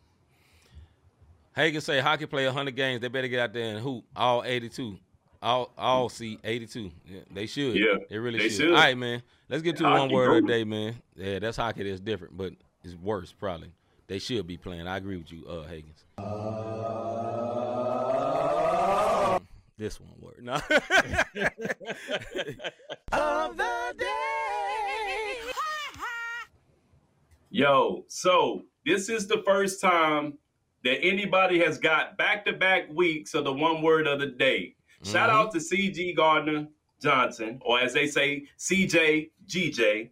Hagen say hockey play 100 games. They better get out there and hoop all 82. All all see 82. Yeah, they should. Yeah, they really they should. should. All right, man. Let's get to Hockey one word brutal. day, man. Yeah, that's hockey that's different, but it's worse probably. They should be playing. I agree with you, uh, Hagens. This one word. No. Of the day. Yo, so this is the first time that anybody has got back to back weeks of the one word of the day. Shout Mhm. out to CJ Gardner Johnson, or as they say, CJ GJ.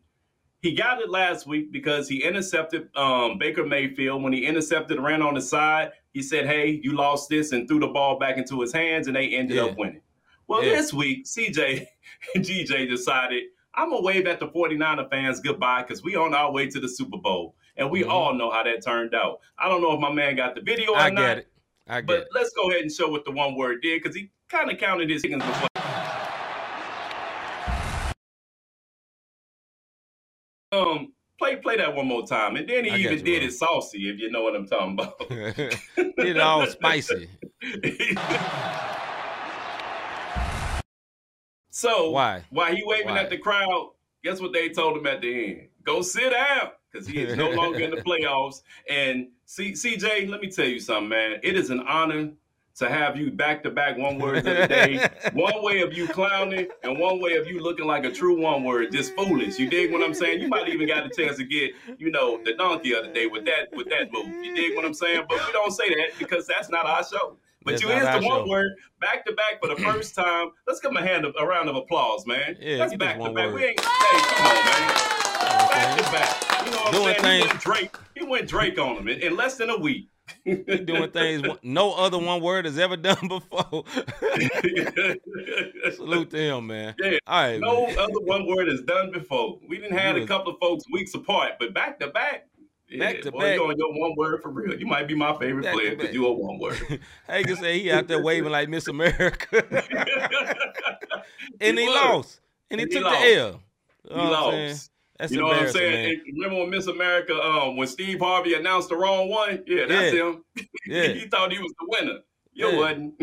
He got it last week because he intercepted um, Baker Mayfield. When he intercepted, ran on the side, he said, Hey, you lost this, and threw the ball back into his hands, and they ended Yeah. up winning. Well, Yeah. this week, CJ and GJ decided, I'm going to wave at the 49er fans goodbye because we on our way to the Super Bowl. And we Mhm. all know how that turned out. I don't know if my man got the video or I not, get it. I get it. but it. let's go ahead and show what the one word did because he kind of counted his chickens before. Um, play play that one more time, and then he I even you, did bro. it saucy, if you know what I'm talking about. Did it all spicy. so Why? While he waving Why? at the crowd, guess what they told him at the end? Go sit down because he is no longer in the playoffs. And C- CJ, let me tell you something, man. It is an honor to have you back to back one words of the day. one way of you clowning and one way of you looking like a true one word, just foolish. You dig what I'm saying? You might even got a chance to get, you know, the donkey of the day with that with that move. You dig what I'm saying? But we don't say that because that's not our show. But That's you is the one show. word back to back for the first time. Let's give him a hand of, a round of applause, man. Yeah, that's back to back. word. We ain't hey, come on, man. Back to back. You know what Doing I'm saying? He went Drake. He went Drake on him in, in less than a week. Doing things no other one word has ever done before. Salute to him, man. Yeah. All right, no man. other one word has done before. We didn't had You a couple of folks weeks apart, but back to back, Back to boy, back. You on your one word for real. You might be my favorite Back player because you a one word. Hagen said he out there waving like Miss America. and he, was. lost. And he he took lost. the L. He You know I'm lost. Saying? That's you know what I'm saying? man. Remember when Miss America, um, when Steve Harvey announced the wrong one? Yeah, that's Yeah. him. Yeah. he thought he was the winner. You Yeah. wasn't.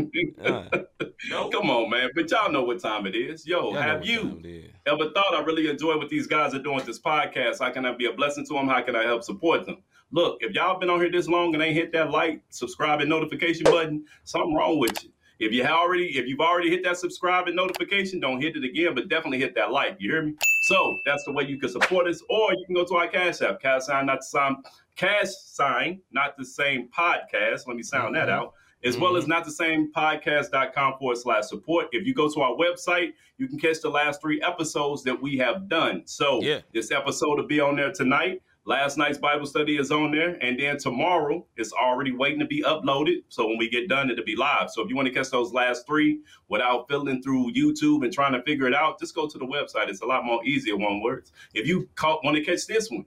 Uh, No. Come on, man. But y'all know what time it is. Yo, y'all have you time it is. ever thought I really enjoy what these guys are doing with this podcast? How can I be a blessing to them? How can I help support them? Look, if y'all been on here this long and ain't hit that like, subscribe, and notification button, something wrong with you. If you already, if you've already hit that subscribe and notification, don't hit it again, but definitely hit that like. You hear me? So that's the way you can support us, or you can go to our cash app, cash sign, not the same, cash sign, not the same podcast. Let me sound that Mhm. out. As well as not the same podcast.com forward slash support. If you go to our website, you can catch the last three episodes that we have done. So Yeah. this episode will be on there tonight. Last night's Bible study is on there, and then tomorrow it's already waiting to be uploaded. So when we get done, it'll be live. So if you want to catch those last three without filling through YouTube and trying to figure it out, just go to the website. It's a lot more easier one words. If you caught, want to catch this one,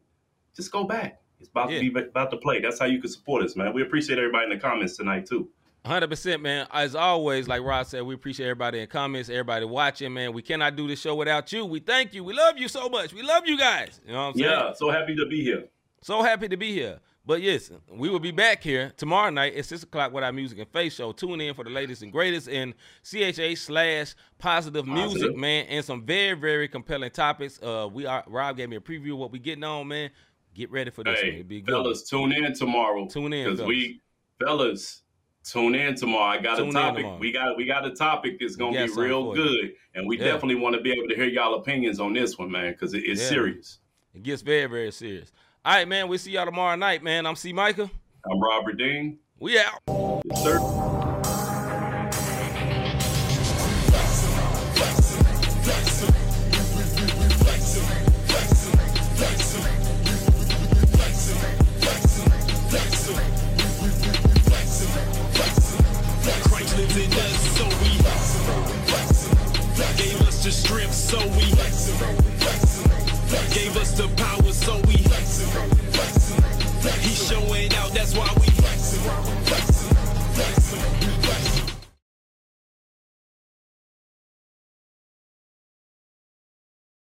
just go back. It's about Yeah. to be about to play. That's how you can support us, man. We appreciate everybody in the comments tonight too. Hundred percent, man. As always, like Rob said, we appreciate everybody in comments, everybody watching, man. We cannot do this show without you. We thank you. We love you so much. We love you guys. You know what I'm saying? Yeah, so happy to be here. So happy to be here. But yes, we will be back here tomorrow night at six o'clock with our music and face show. Tune in for the latest and greatest in CHH slash positive music, man, and some very, very compelling topics. Uh we are Rob gave me a preview of what we getting on, man. Get ready for this. Hey, It'll be good. fellas, tune in tomorrow. Tune in, because we, fellas, tune in tomorrow. I got Tune a topic. We got we got a topic. that's gonna got be real good, and we Yeah. definitely want to be able to hear y'all opinions on this one, man, because it, it's Yeah. serious. It gets very, very serious. All right, man. We'll see y'all tomorrow night, man. I'm C. Micah. I'm Robert Dean. We out. Yes, sir. the strength, so we gave us the power, so we he showing out, that's why we flexing.